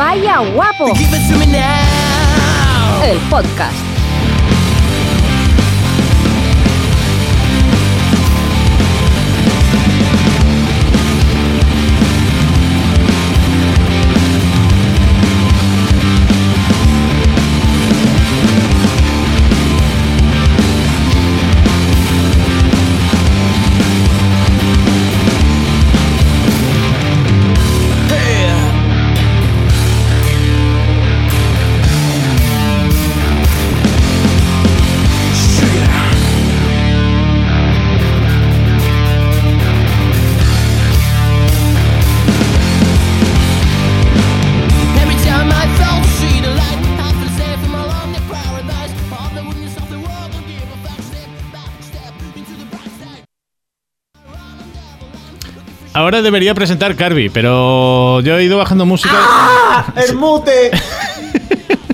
Vaya guapo. El podcast. Ahora debería presentar Carby, pero yo he ido bajando música. ¡Ah! ¡El mute!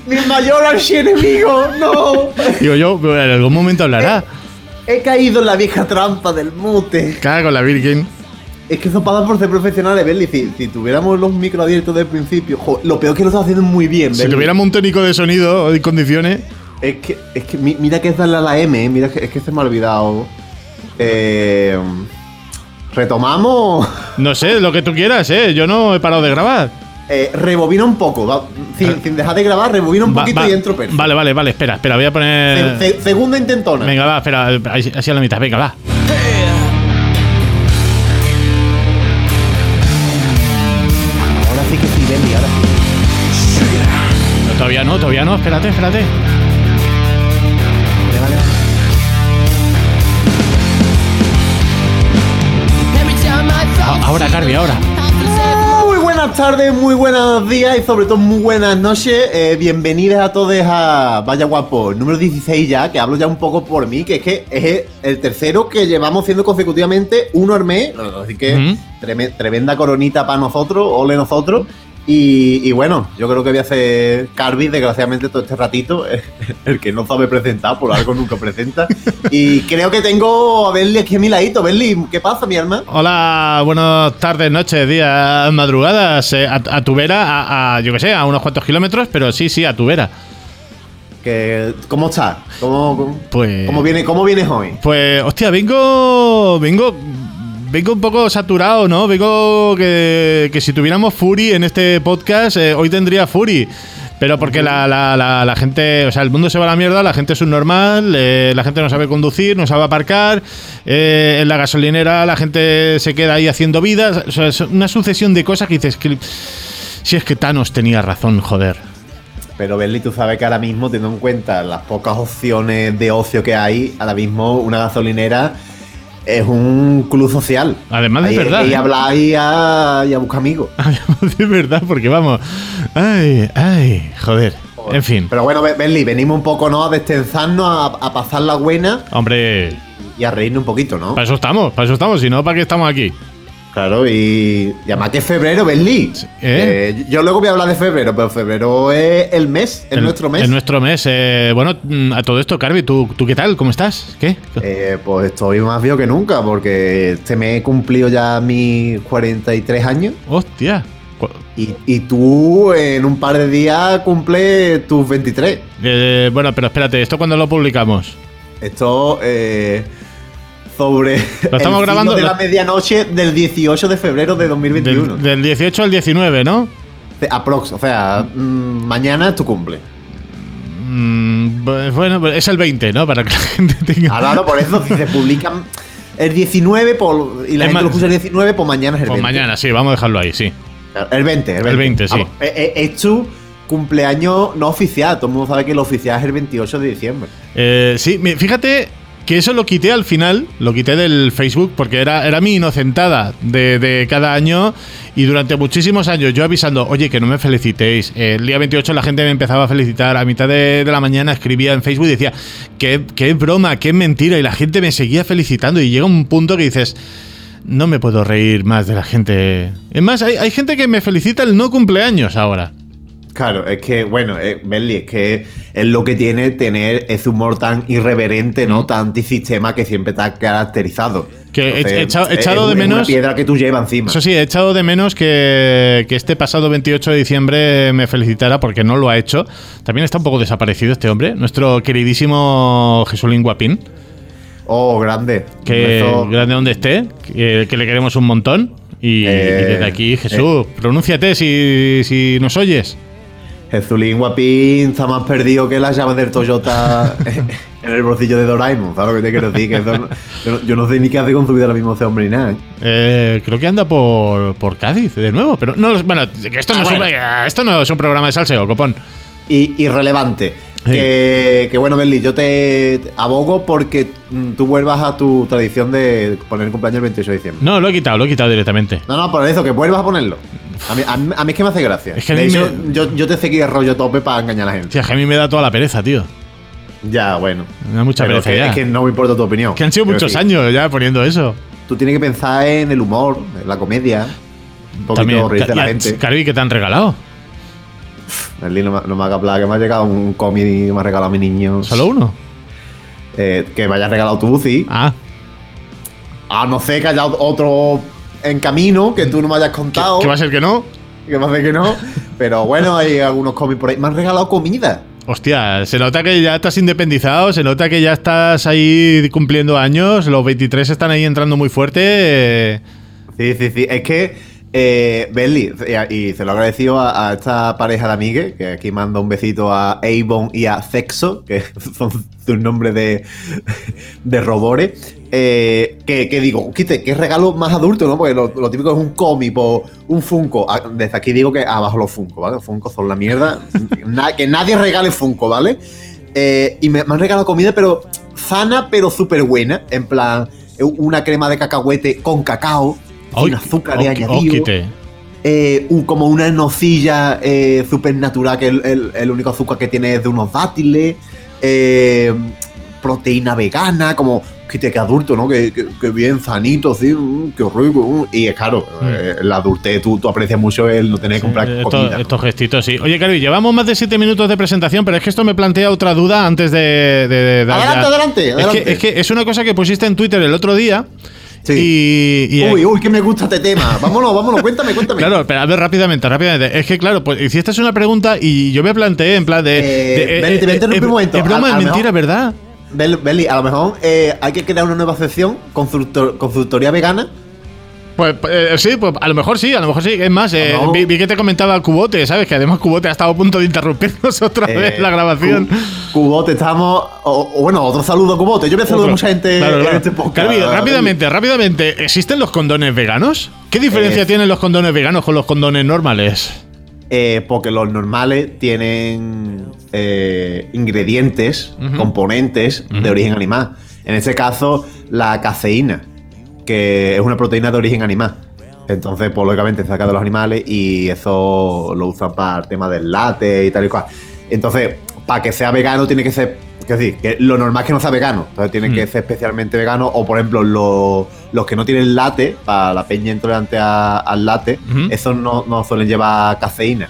¡Mi mayor archienemigo! ¡No! Digo yo, en algún momento hablará. He caído en la vieja trampa del mute. Cago en la Virgen. Es que eso pasa por ser profesionales, Belly. Si, si tuviéramos los micros abiertos desde el principio. jo, lo peor es que lo estás haciendo muy bien, Si Belly. tuviéramos un técnico de sonido y condiciones. Es que, es que mi- mira que es darle a la M, eh, mira que, es que se me ha olvidado. Eh, Retomamos. No sé, lo que tú quieras, ¿eh? Yo no he parado de grabar. Eh, rebobina un poco, va, sin, sin dejar de grabar, rebobina un Va- poquito va- y entro perfecto. Vale, vale, vale, espera, espera, voy a poner. se- segunda intentona. Venga, va, espera, así a la mitad, venga, va. Ahora sí que sí, ahora sí. No, todavía no, todavía no, espérate, espérate. Ahora, Muy buenas tardes, muy buenos días y sobre todo muy buenas noches. Eh, bienvenidos a todos a Vaya Guapo, número 16 ya, que hablo ya un poco por mí, que es que es el tercero que llevamos haciendo consecutivamente uno al mes. Así que tremenda coronita para nosotros, ole nosotros. Y, y bueno, yo creo que voy a hacer Carby, desgraciadamente, todo este ratito. El que no sabe presentar, por algo nunca presenta. Y creo que tengo a Berly aquí a mi ladito. Berly, ¿qué pasa, mi alma? Hola, buenas tardes, noches, días, madrugadas. eh, a, a tu vera, a, a, yo que sé, a unos cuantos kilómetros, pero sí, sí, a tu vera. Que, ¿Cómo estás? ¿Cómo, cómo- Pues. ¿Cómo, viene, ¿Cómo vienes hoy? Pues, hostia, vengo. Vengo. Vengo un poco saturado, ¿no? Vengo que, que si tuviéramos Fury en este podcast, eh, hoy tendría Fury. Pero porque la, la- la- gente, o sea, el mundo se va a la mierda, la gente es un normal, eh, la gente no sabe conducir, no sabe aparcar, eh, en la gasolinera la gente se queda ahí haciendo vidas, o sea, es una sucesión de cosas que dices que... Si es que Thanos tenía razón, joder. Pero Berly, tú sabes que ahora mismo, teniendo en cuenta las pocas opciones de ocio que hay, ahora mismo una gasolinera es un club social. Además de Ahí- verdad, ahí ¿eh? hablar y a, y a buscar amigos. de verdad, porque vamos... Ay, ay, joder. En fin, Pero bueno, Be- Berly, venimos un poco, ¿no? A destensarnos, a, a pasar la buena hombre, y a reírnos un poquito, ¿no? para eso estamos, para eso estamos, si no, ¿para qué estamos aquí? Claro, y, y además que febrero, Berly. ¿eh? Eh, yo luego voy a hablar de febrero, pero febrero es el mes, es El- nuestro mes. Es nuestro mes. eh, bueno, mm, a todo esto, Carvi, ¿tú, ¿tú qué tal? ¿Cómo estás? ¿Qué? Eh, pues estoy más viejo que nunca, porque este mes he cumplido ya mis 43 años. Hostia. Y, y tú en un par de días cumple tus 23. Eh, bueno, pero espérate, ¿esto cuándo lo publicamos? Esto eh, sobre Lo estamos el grabando- de lo- la medianoche del 18 de febrero de 2021. Del, del 18 al 19, ¿no? Aprox, o sea, mm, mañana tu cumple. Mm, bu- bueno, pues es el 20, ¿no? Para que la gente tenga... Ahora, ahora, por eso, si se publican el 19 por- y la Es gente lo escucha el 19, pues mañana es el Pues 20. mañana, sí, vamos a dejarlo ahí, sí. El 20, el 20. El 20, sí. Vamos, eh, eh, es tu cumpleaños no oficial. Todo el mundo sabe que el oficial es el 28 de diciembre. Eh, sí, fíjate que eso lo quité al final, lo quité del Facebook porque era, era mi inocentada de, de cada año y durante muchísimos años yo avisando, oye, que no me felicitéis. El día 28 la gente me empezaba a felicitar, a mitad de, de la mañana escribía en Facebook y decía, qué, qué broma, qué mentira y la gente me seguía felicitando y llega un punto que dices... No me puedo reír más de la gente. Es más, hay, hay gente que me felicita el no cumpleaños ahora. Claro, es que, bueno, eh, es que es lo que tiene tener ese humor tan irreverente, ¿no? Tan antisistema que siempre te ha caracterizado. Que he- Entonces, he echado- he es- echado es de una menos- piedra que tú llevas encima. Eso sí, he echado de menos que, que este pasado 28 de diciembre me felicitara porque no lo ha hecho. También está un poco desaparecido este hombre, nuestro queridísimo Jesulín Guapín, Oh, grande. que Eso- grande donde esté, que, que le queremos un montón. Y, Eh, y desde aquí, Jesús, pronúnciate si, si nos oyes. Jesulín Guapín está más perdido que las llaves del Toyota en el bolsillo de Doraemon. ¿Sabes lo que te quiero decir? Que eso no- yo, no, yo no sé ni qué hace con su vida ahora mismo ese hombre ni nada. ¿eh? Eh, creo que anda por, por Cádiz de nuevo, pero no, bueno, que esto no, Ah, es un, bueno. esto no es un programa de salseo, copón. Y irrelevante. Sí. Que, que bueno, Berli, yo te te abogo porque mm, tú vuelvas a tu tradición de poner el cumpleaños el 28 de diciembre. No, lo he quitado, lo he quitado directamente. No, no, por eso, que vuelvas a ponerlo. A mí, a mí- a mí es que me hace gracia. Es que a de hecho, me- yo, yo te seguí el rollo a tope para engañar a la gente. Que a mí me da toda la pereza, tío. Ya, bueno. Me da mucha Pero pereza que- ya. Es que no me importa tu opinión. Que han sido muchos años ya poniendo eso. Tú tienes que pensar en el humor, en la comedia. Un poquito reírte de la gente. Carvi, ¿qué te han regalado? Berli, no, me- no me haga hablar, que me ha llegado un cómic y me ha regalado a mi niño. ¿Solo uno? Eh, que me hayas regalado tú, sí. Ah, A no ser que haya otro en camino que tú no me hayas contado. ¿qué va a ser que no? Que me hace que no. Pero bueno, hay algunos cómics por ahí. Me han regalado comida. Hostia, se nota que ya estás independizado, se nota que ya estás ahí cumpliendo años, los 23 están ahí entrando muy fuerte. Sí, sí, sí. Es que, eh, Belly, y, y se lo agradecido a, esta pareja de amigues, que aquí mando un besito a Avon y a Sexo, que son sus nombres de, de robores. eh, que, digo, quite, qué regalo más adulto, ¿no? Porque lo, típico es un cómic o un Funko. Ah, Desde aquí digo que abajo los Funko, ¿vale? Los Funko son la mierda. Que nadie regale Funko, ¿vale? Eh, y me, me han regalado comida, pero sana, pero súper buena. En plan, eh, una crema de cacahuete con cacao, sin azúcar de añadido. eh, un- como una nocilla eh, súper natural, que el, el- el único azúcar que tiene es de unos dátiles. eh, proteína vegana, como que te que adulto, ¿no? Que, que- que bien sanito, sí, mm, qué rico. mm. Y es claro, eh, la adultez, tú, tú aprecias mucho el no tener que comprar Eh, comida. estos, gestitos, sí. Oye, Carvi, llevamos más de 7 minutos de presentación, pero es que esto me plantea otra duda antes de, de- Adelante, adelante, Es adelante. que, es que es una cosa que pusiste en Twitter el otro día. Sí. Y, y- Uy, uy, que me gusta este tema. Vámonos, vámonos, cuéntame, cuéntame. Claro, pero a ver, rápidamente, rápidamente. Es que, claro, pues hiciste una pregunta y yo me planteé en plan de. Eh, de- Benny, te voy a interrumpir un momento. Es broma, A- es mentira, mejor- ¿verdad? Bel- Beli, a lo mejor eh, hay que crear una nueva sección, consultor- consultoría vegana. Pues eh, sí, pues a lo mejor sí, a lo mejor sí. Es más, eh, No. vi, vi que te comentaba Cubote, ¿sabes? Que además Cubote ha estado a punto de interrumpirnos otra Eh, vez la grabación. Cu- Cubote, estamos. O, o bueno, otro saludo a Cubote. Yo voy a saludar a mucha gente Claro, en claro. este podcast. Rápidamente, rápidamente. ¿Existen los condones veganos? ¿Qué diferencia tienen los condones veganos con los condones normales? Eh, porque los normales tienen eh, ingredientes, componentes de origen animal. En este caso, la caseína, que es una proteína de origen animal. Entonces, pues lógicamente se saca de los animales y eso lo usan para el tema del latte y tal y cual. Entonces, para que sea vegano tiene que ser, es decir, que lo normal es que no sea vegano. Entonces tiene Mm. que ser especialmente vegano. O por ejemplo, los, los que no tienen latte, para la peña intolerante a- al latte, esos no, no suelen llevar caseína,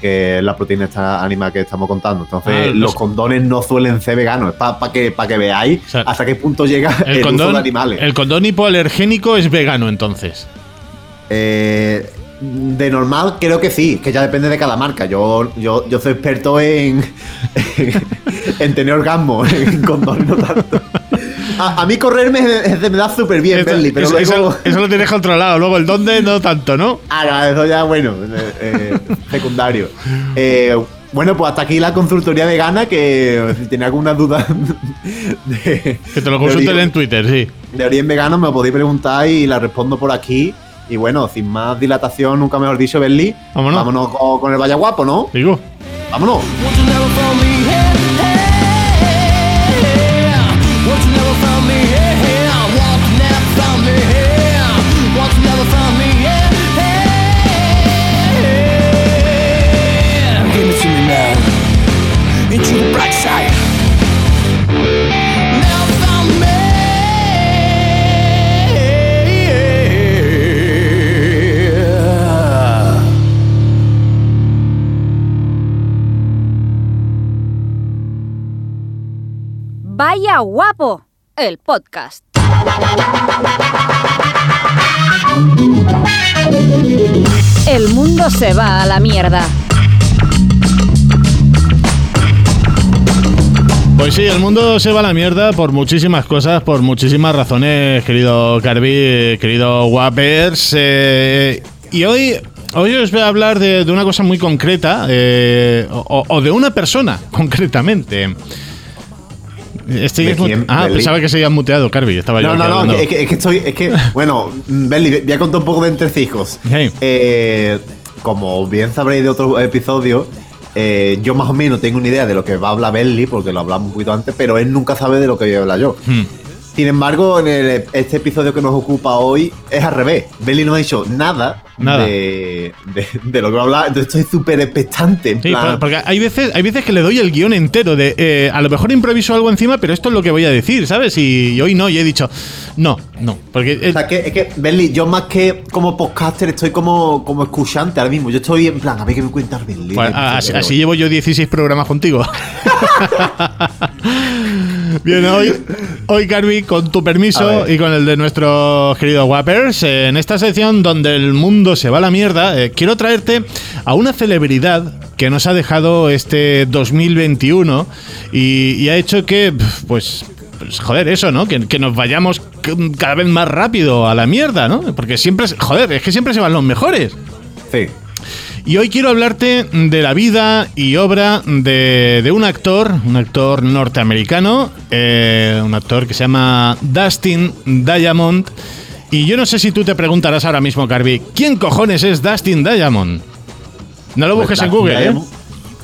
que es la proteína esta animal que estamos contando. Entonces, Ah, los- los condones no suelen ser veganos. Es para que, pa que veáis O sea, hasta qué punto llega el, El uso condón, de animales. el condón hipoalergénico es vegano, entonces. Eh, de normal creo que sí, que ya depende de cada marca. Yo, yo, yo soy experto en, en tener orgasmo, en condón no tanto. A, a mí correrme es de- me da súper bien, Eso, Bentley, pero eso- luego... eso- eso lo tienes controlado. Luego el dónde no tanto, ¿no? Ah, no, eso ya, bueno, eh, eh, secundario. Eh, bueno, pues hasta aquí la consultoría vegana, que si tiene alguna duda de, Que te lo de consulten en Twitter, sí. de origen vegano, me lo podéis preguntar y la respondo por aquí. Y bueno, sin más dilatación, nunca mejor dicho, Berli, Vámonos. vámonos con, con el Vaya Guapo, ¿no? Digo. Vámonos. Vaya Guapo, el podcast. El mundo se va a la mierda. Pues sí, el mundo se va a la mierda por muchísimas cosas, por muchísimas razones, querido Carvi, querido Wappers. Eh, y hoy Hoy os voy a hablar de, de una cosa muy concreta eh, o, de una persona concretamente. Estoy ¿De desmu- quién, ah, pensaba que se había muteado, Carby. Estaba No, no, no, es que, es que estoy, es que, bueno, Belly, voy a contar un poco de entrecijos. Hey. Eh, como bien sabréis de otro episodio, eh, yo más o menos tengo una idea de lo que va a hablar Belly, porque lo hablamos un poquito antes, pero él nunca sabe de lo que voy a hablar yo. Hmm. Sin embargo, en el- este episodio que nos ocupa hoy es al revés. Belly no ha dicho nada, Nada. De, de- de lo que va a hablar, entonces estoy súper expectante. en Sí, plan- por- porque hay veces, hay veces que le doy el guion entero de eh, a lo mejor improviso algo encima, pero esto es lo que voy a decir, ¿sabes? Y, hoy no, y he dicho, no, no, porque eh, O sea, que, es que, Belly, yo más que como podcaster estoy como, como escuchante ahora mismo. Yo estoy en plan, a ver qué me cuenta Belly. pues, así, así llevo yo 16 programas contigo. Bien, hoy, hoy Carby, con tu permiso y con el de nuestros queridos Wappers, en esta sección donde el mundo se va a la mierda, eh, quiero traerte a una celebridad que nos ha dejado este 2021 y, y ha hecho que, pues, pues, joder, eso, ¿no? Que, que nos vayamos cada vez más rápido a la mierda, ¿no? Porque siempre, joder, es que siempre se van los mejores. Sí. Y hoy quiero hablarte de la vida y obra de, de un actor, un actor norteamericano, eh, un actor que se llama Dustin Diamond. Y yo no sé si tú te preguntarás ahora mismo, Carby, ¿quién cojones es Dustin Diamond? No lo busques en Google, ¿eh?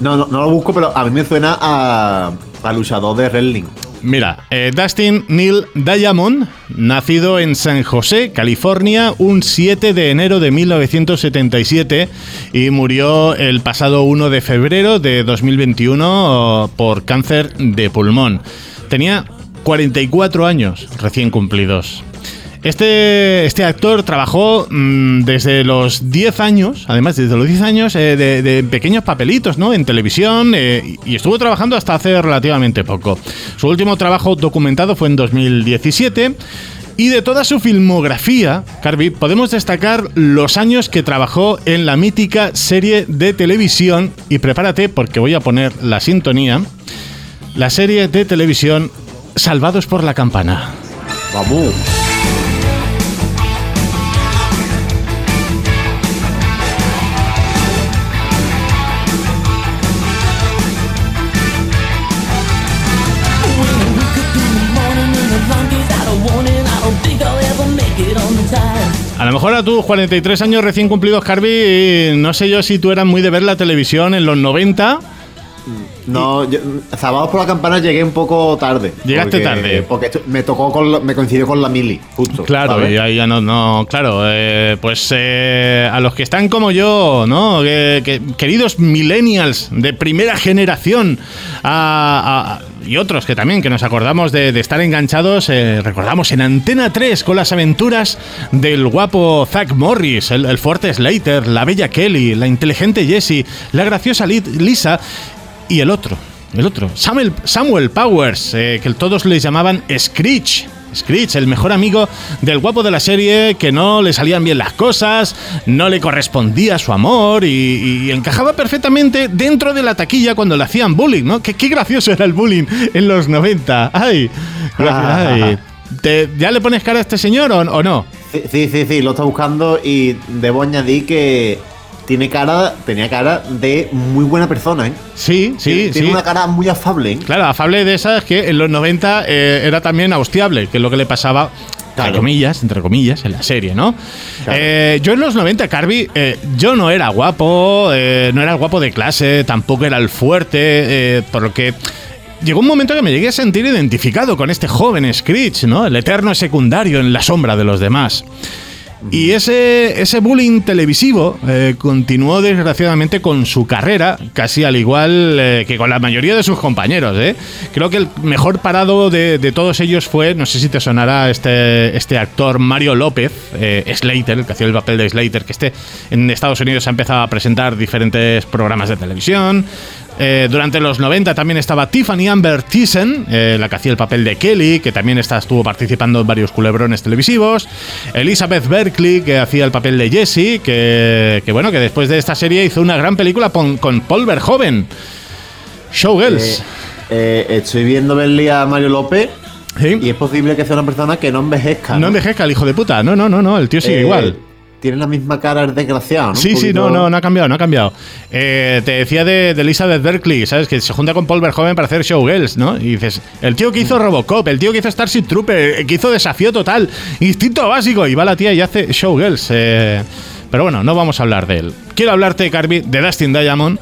No, no, no lo busco, pero a mí me suena a, a luchador de wrestling. Mira, eh, Dustin Neil Diamond, nacido en San José, California, un 7 de enero de 1977 y murió el pasado 1 de febrero de 2021 oh, por cáncer de pulmón. Tenía 44 años recién cumplidos. Este, este actor trabajó mm, desde los 10 años, además desde los 10 años, eh, de, pequeños papelitos, ¿no? En televisión eh, y estuvo trabajando hasta hace relativamente poco. Su último trabajo documentado fue en 2017. Y de toda su filmografía, Carby, podemos destacar los años que trabajó en la mítica serie de televisión. Y prepárate porque voy a poner la sintonía. La serie de televisión Salvados por la Campana. Vamos. A lo mejor a tus 43 años recién cumplidos, Carby, no sé yo si tú eras muy de ver la televisión en los 90. No, yo, sábados por la campana llegué un poco tarde. Llegaste porque- tarde. Porque me tocó con me coincidió con la mili, justo. Claro, ¿sabes? y ahí ya no, no claro, eh, pues eh, a los que están como yo, ¿no? Que- que- queridos millennials de primera generación a- a- y otros que también, que nos acordamos de, de estar enganchados, eh, recordamos en Antena 3 con las aventuras del guapo Zack Morris, el, el fuerte Slater, la bella Kelly, la inteligente Jessie, la graciosa Li- Lisa y el otro, el otro, Samuel, Samuel Powers, eh, que todos le llamaban Screech. Screech, el mejor amigo del guapo de la serie, que no le salían bien las cosas, no le correspondía su amor y, y encajaba perfectamente dentro de la taquilla cuando le hacían bullying, ¿no? Qué, qué gracioso era el bullying en los 90. ¡Ay! ay. ¿Te- ¿Ya le pones cara a este señor o, o no? Sí, sí, sí, sí, lo está buscando y debo añadir que tiene cara, tenía cara de muy buena persona, ¿eh? Sí, sí, tiene, tiene sí. una cara muy afable, ¿eh? Claro, afable de esas que en los 90 eh, era también austiable, que es lo que le pasaba, entre Claro. comillas, entre comillas, en la serie, ¿no? Claro. Eh, yo en los 90, Carby, eh, yo no era guapo, eh, no era el guapo de clase, tampoco era el fuerte, por lo que... Llegó un momento que me llegué a sentir identificado con este joven Screech, ¿no? El eterno secundario en la sombra de los demás. Y ese, ese bullying televisivo eh, continuó desgraciadamente con su carrera, casi al igual eh, que con la mayoría de sus compañeros. ¿eh? Creo que el mejor parado de, de todos ellos fue, no sé si te sonará este, este actor Mario López, eh, Slater, el que hacía el papel de Slater, que este en Estados Unidos ha empezado a presentar diferentes programas de televisión. Eh, durante los 90 también estaba Tiffany Amber Thiessen, eh, la que hacía el papel de Kelly, que también está, estuvo participando en varios culebrones televisivos. Elizabeth Berkley, que hacía el papel de Jessie, que, que bueno, que después de esta serie hizo una gran película con, con Paul Verhoeven. Showgirls. Eh, eh, estoy viendo verle a Mario López Sí. y es posible que sea una persona que no envejezca. No envejezca el hijo de puta. No, no, no, no. El tío sigue Eh, igual. Tiene la misma cara el desgraciado, ¿no? Sí, sí, no, no, no ha cambiado, no ha cambiado. Eh, te decía de, de Elizabeth Berkley, ¿sabes? Que se junta con Paul Verhoeven para hacer Showgirls, ¿no? Y dices, el tío que hizo Robocop, el tío que hizo Starship Trooper, el que hizo Desafío Total, Instinto Básico, y va la tía y hace Showgirls. eh. pero bueno, no vamos a hablar de él. Quiero hablarte, Carby, de Dustin Diamond,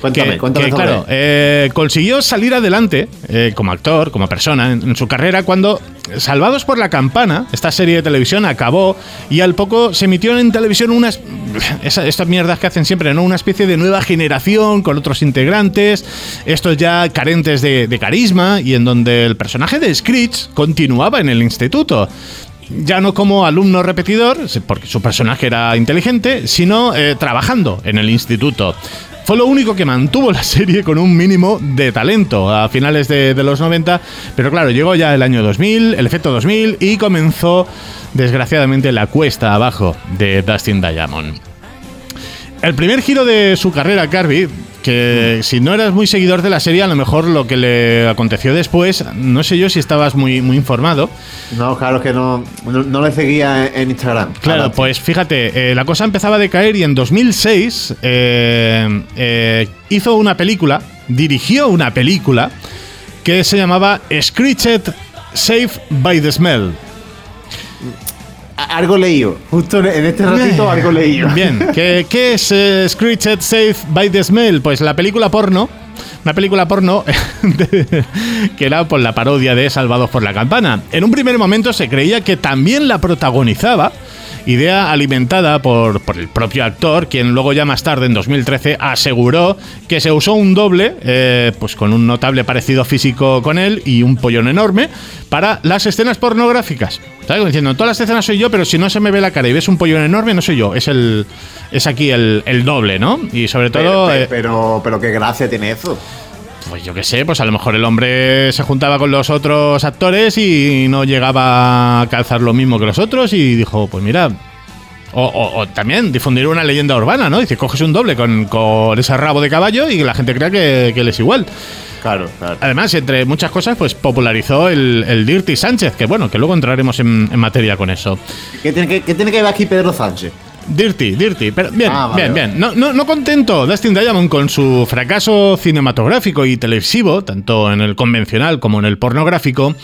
Cuéntame, que, cuéntame que, claro, eh, consiguió salir adelante eh, como actor, como persona en, en su carrera cuando Salvados por la Campana, esta serie de televisión acabó y al poco se emitió en televisión unas estas mierdas que hacen siempre, ¿no? Una especie de nueva generación con otros integrantes, estos ya carentes de, de carisma y en donde el personaje de Screech continuaba en el instituto ya no como alumno repetidor, porque su personaje era inteligente, sino eh, trabajando en el instituto. Fue lo único que mantuvo la serie con un mínimo de talento a finales de, los 90, pero claro, llegó ya el año 2000, el efecto 2000, y comenzó desgraciadamente la cuesta abajo de Dustin Diamond. El primer giro de su carrera, Carby, que si no eras muy seguidor de la serie, a lo mejor lo que le aconteció después, no sé yo si estabas muy, muy informado, No, claro, que no, no, no le seguía en, en Instagram. Claro, Ahora, pues fíjate, eh, la cosa empezaba a decaer y en 2006 eh, eh, hizo una película, dirigió una película que se llamaba Screeched Safe by the Smell. Algo leído. Justo en- este ratito, algo leído. Bien, ¿qué, qué es eh, Screeched Safe by the Smell? Pues la película porno. Una película porno de- que era por la parodia de Salvados por la Campana. En un primer momento se creía que también la protagonizaba, idea alimentada por, por el propio actor, quien luego ya más tarde, en 2013, aseguró que se usó un doble, eh, pues con un notable parecido físico con él y un pollón enorme, para las escenas pornográficas. ¿Sabes? Diciendo, en todas las escenas soy yo, pero si no se me ve la cara y ves un pollón enorme, no soy yo. Es el es aquí el, el doble, ¿no? Y sobre todo... Pero, eh, pero, pero qué gracia tiene eso. Pues yo qué sé, pues a lo mejor el hombre se juntaba con los otros actores y no llegaba a calzar lo mismo que los otros y dijo, pues mira... O, o- o también difundir una leyenda urbana, ¿no? Dice, coges un doble con, con ese rabo de caballo y que la gente crea que, que él es igual. Claro, claro. Además, entre muchas cosas, pues popularizó el, el Dirty Sánchez, que bueno, que luego entraremos en, en materia con eso. ¿Qué tiene que, qué tiene que ver aquí Pedro Sánchez? Dirty, Dirty, pero bien, Ah, vale, bien, bien. No, no, no contento Dustin Diamond con su fracaso cinematográfico y televisivo, tanto en el convencional como en el pornográfico,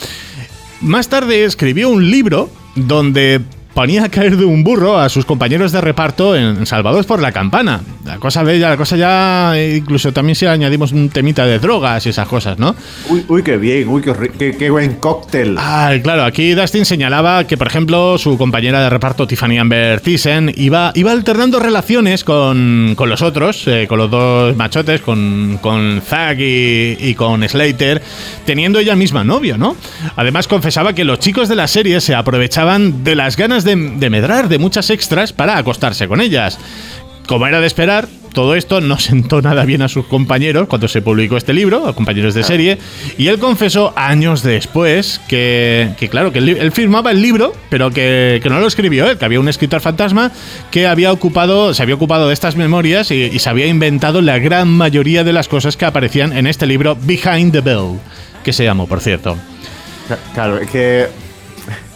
más tarde escribió un libro donde ponía a caer de un burro a sus compañeros de reparto en Salvados por la Campana. La cosa bella, la cosa ya, incluso también si añadimos un temita de drogas y esas cosas, ¿no? Uy, uy, qué bien, uy, qué, qué, qué buen cóctel. Ah, claro, aquí Dustin señalaba que, por ejemplo, su compañera de reparto, Tiffany Amber Thiessen, iba, iba alternando relaciones con, con los otros, eh, con los dos machotes, con, con Zack y, y con Slater, teniendo ella misma novio, ¿no? Además, confesaba que los chicos de la serie se aprovechaban de las ganas de, de medrar de muchas extras para acostarse con ellas. Como era de esperar, todo esto no sentó nada bien a sus compañeros cuando se publicó este libro, a compañeros de serie, y él confesó años después que, que claro, que él, él firmaba el libro, pero que, que no lo escribió él, que había un escritor fantasma que había ocupado, se había ocupado de estas memorias y, y se había inventado la gran mayoría de las cosas que aparecían en este libro Behind the Bell, que se llamó, por cierto. Claro, es que.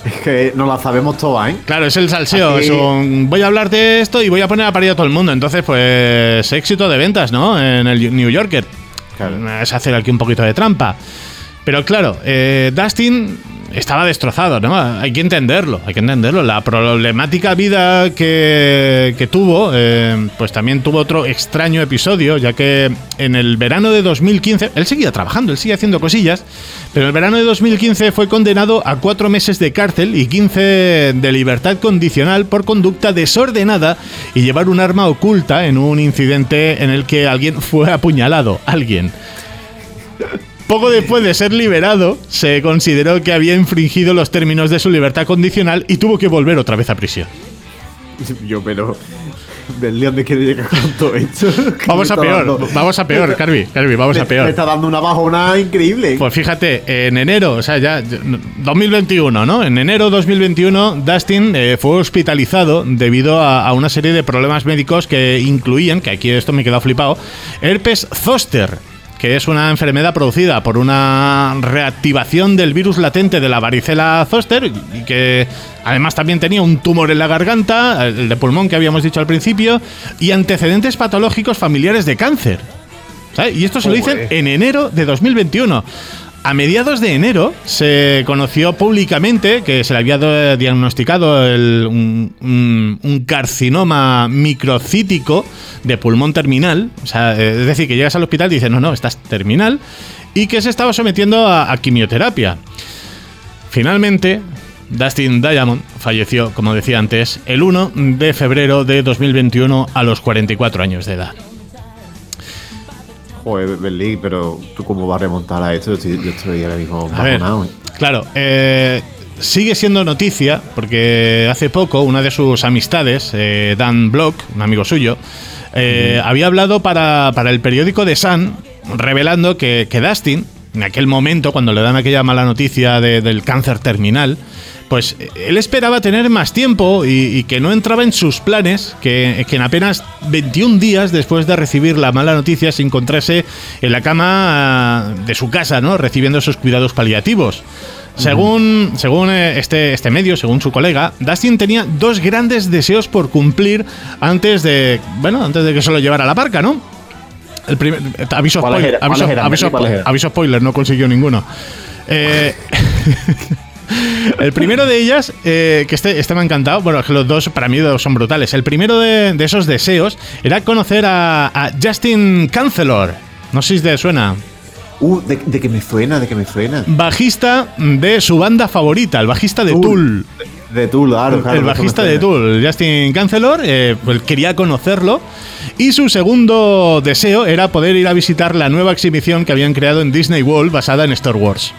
Es que no la sabemos todas, ¿eh? Claro, es el salseo. Aquí- es un, voy a hablar de esto y voy a poner a parir a todo el mundo. Entonces, pues, éxito de ventas, ¿no? En el New Yorker. Claro. Es hacer aquí un poquito de trampa. Pero claro, eh, Dustin estaba destrozado, ¿no? Hay que entenderlo, hay que entenderlo. La problemática vida que, que tuvo, eh, pues también tuvo otro extraño episodio, ya que en el verano de 2015, él seguía trabajando, él sigue haciendo cosillas, pero en el verano de 2015 fue condenado a cuatro meses de cárcel y 15 de libertad condicional por conducta desordenada y llevar un arma oculta en un incidente en el que alguien fue apuñalado. Alguien. Poco después de ser liberado, se consideró que había infringido los términos de su libertad condicional y tuvo que volver otra vez a prisión. Yo, pero. Berlín, ¿dónde quiere llegar con todo esto? Vamos a peor, dando- vamos a peor, Carvi, Carvi, vamos me- a peor. Me está dando una bajona increíble. Pues fíjate, en enero, o sea, ya 2021, ¿no? En enero 2021, Dustin eh, fue hospitalizado debido a, a una serie de problemas médicos que incluían, que aquí esto me he quedado flipado, herpes zoster, que es una enfermedad producida por una reactivación del virus latente de la varicela zoster y que además también tenía un tumor en la garganta, el de pulmón que habíamos dicho al principio, y antecedentes patológicos familiares de cáncer. ¿sabes? Y esto se lo dicen en enero de 2021. A mediados de enero se conoció públicamente que se le había diagnosticado un, carcinoma microcítico de pulmón terminal. Eh, es decir, que llegas al hospital y dices, no, no, estás terminal. Y que se estaba sometiendo a, a quimioterapia. Finalmente, Dustin Diamond falleció, como decía antes, el 1 de febrero de 2021 a los 44 años de edad. Joder, Berlín, pero ¿tú cómo vas a remontar a esto? Yo estoy, yo estoy ahora mismo bajonado, claro, eh, sigue siendo noticia porque hace poco una de sus amistades, eh, Dan Block, un amigo suyo, eh, había hablado para, para el periódico The Sun revelando que, que Dustin, en aquel momento, cuando le dan aquella mala noticia de- del cáncer terminal, pues él esperaba tener más tiempo y, y que no entraba en sus planes que, que en apenas 21 días después de recibir la mala noticia se encontrase en la cama ah, de su casa, ¿no? Recibiendo sus cuidados paliativos. Según, según eh, este, este medio, según su colega, Dustin tenía dos grandes deseos por cumplir antes de, bueno, antes de que se lo llevara a la parca, ¿no? El primer, eh, aviso, ¿Cuáles spoiler, aviso, aviso spoiler, no consiguió ninguno. Eh, el primero de ellas, eh, que este, este me ha encantado, bueno, es que los dos para mí dos son brutales. El primero de, de esos deseos era conocer a, a Justin Cancelor. No sé si te suena. Uh, de, de que me suena, de que me suena. Bajista de su banda favorita, el bajista de Tool. De Tool, claro, claro. el bajista de. Tool, Justin Cancelor, eh, pues quería conocerlo. Y su segundo deseo era poder ir a visitar la nueva exhibición que habían creado en Disney World basada en Star Wars.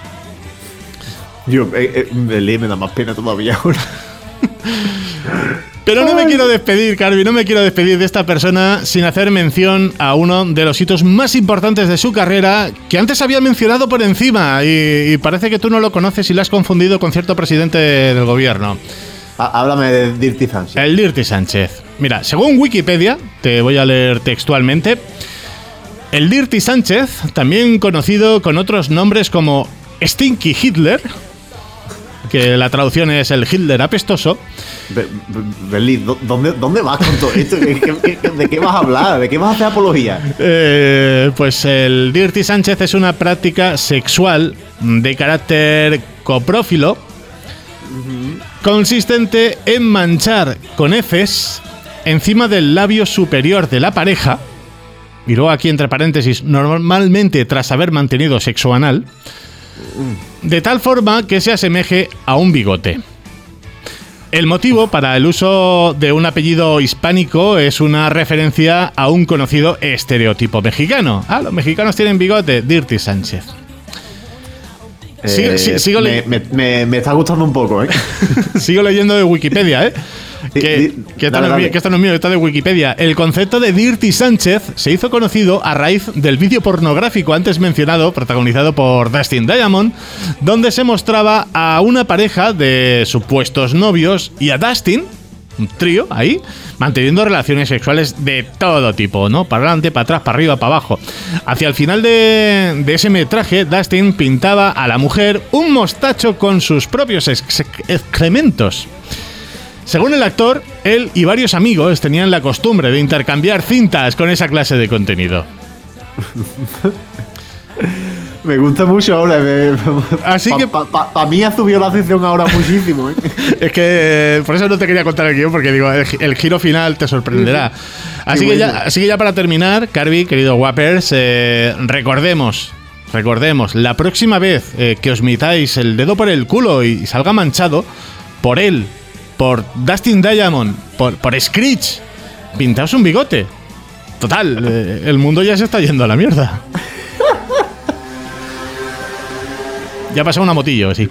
Yo, eh, eh, Berlín me da más pena todavía ahora. Pero no me quiero despedir, Carvi, no me quiero despedir de esta persona sin hacer mención a uno de los hitos más importantes de su carrera que antes había mencionado por encima y, y parece que tú no lo conoces y lo has confundido con cierto presidente del gobierno. Há- Háblame de Dirty Sánchez. El Dirty Sánchez. Mira, según Wikipedia, te voy a leer textualmente, el Dirty Sánchez, también conocido con otros nombres como Stinky Hitler, que la traducción es el Hitler apestoso, Be- Be- Berlín, ¿dó- ¿dónde, ¿dónde vas con todo esto? ¿Qué- qué- qué- ¿De qué vas a hablar? ¿De qué vas a hacer apología? Eh, pues el Dirty Sánchez es una práctica sexual de carácter coprófilo consistente en manchar con heces encima del labio superior de la pareja y luego aquí entre paréntesis normalmente tras haber mantenido sexo anal de tal forma que se asemeje a un bigote. El motivo para el uso de un apellido hispánico es una referencia a un conocido estereotipo mexicano. Ah, los mexicanos tienen bigote, Dirty Sánchez. Sigo- sí- sigo me, le- me- me- me está gustando un poco, ¿eh? Sigo leyendo de Wikipedia, ¿eh? Que, que dale, no es mío, dale. que esto no es mío, está de Wikipedia. El concepto de Dirty Sánchez se hizo conocido a raíz del vídeo pornográfico antes mencionado, protagonizado por Dustin Diamond, donde se mostraba a una pareja de supuestos novios y a Dustin, un trío ahí, manteniendo relaciones sexuales de todo tipo, ¿no? Para adelante, para atrás, para arriba, para abajo. Hacia el final de, de ese metraje, Dustin pintaba a la mujer un mostacho con sus propios ex- excrementos. Según el actor, él y varios amigos tenían la costumbre de intercambiar cintas con esa clase de contenido. Me gusta mucho ahora. me- Así pa- que- pa- pa- pa mí ha subido la atención ahora muchísimo, ¿eh? Es que eh, por eso no te quería contar el guion, porque digo, el, gi- el giro final te sorprenderá. Así que, ya, así que ya para terminar, Carby, querido Whappers, eh, recordemos, recordemos, la próxima vez eh, que os mitáis el dedo por el culo y salga manchado, por él, por Dustin Diamond, por, por Screech, pintaos un bigote. Total, eh, el mundo ya se está yendo a la mierda. Ya ha pasado una motillo, sí.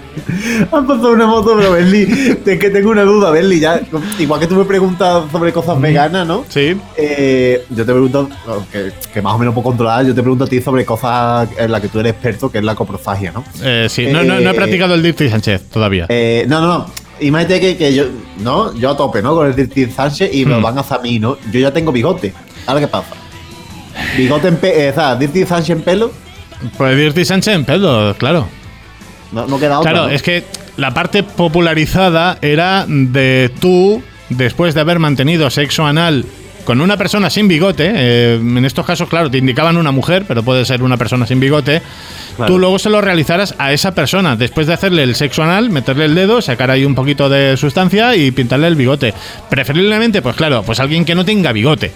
Han pasado una moto, pero Berli, es que tengo una duda, Berli. Ya, igual que tú me preguntas sobre cosas veganas, ¿no? Sí. Eh, yo te pregunto, que, que más o menos puedo controlar, yo te pregunto a ti sobre cosas en las que tú eres experto, que es la coprofagia, ¿no? Eh, sí, no, no, no he Eh, practicado el Dirty Sánchez todavía. Eh, no, no, no. Imagínate que, que yo, ¿no? Yo a tope, ¿no? Con el Dirty Sánchez y me lo Hmm. van a hacer a mí, ¿no? Yo ya tengo bigote. Ahora, ¿qué pasa? Bigote en pelo, o sea, Dirty Sánchez en pelo, Pues Dirty Sánchez en pedo, claro. no, no queda otra. Claro, ¿no? es que la parte popularizada era de tú, después de haber mantenido sexo anal con una persona sin bigote, eh, en estos casos, claro, te indicaban una mujer, pero puede ser una persona sin bigote, Claro. tú luego se lo realizaras a esa persona, después de hacerle el sexo anal, meterle el dedo, sacar ahí un poquito de sustancia y pintarle el bigote. Preferiblemente, pues claro, pues alguien que no tenga bigote.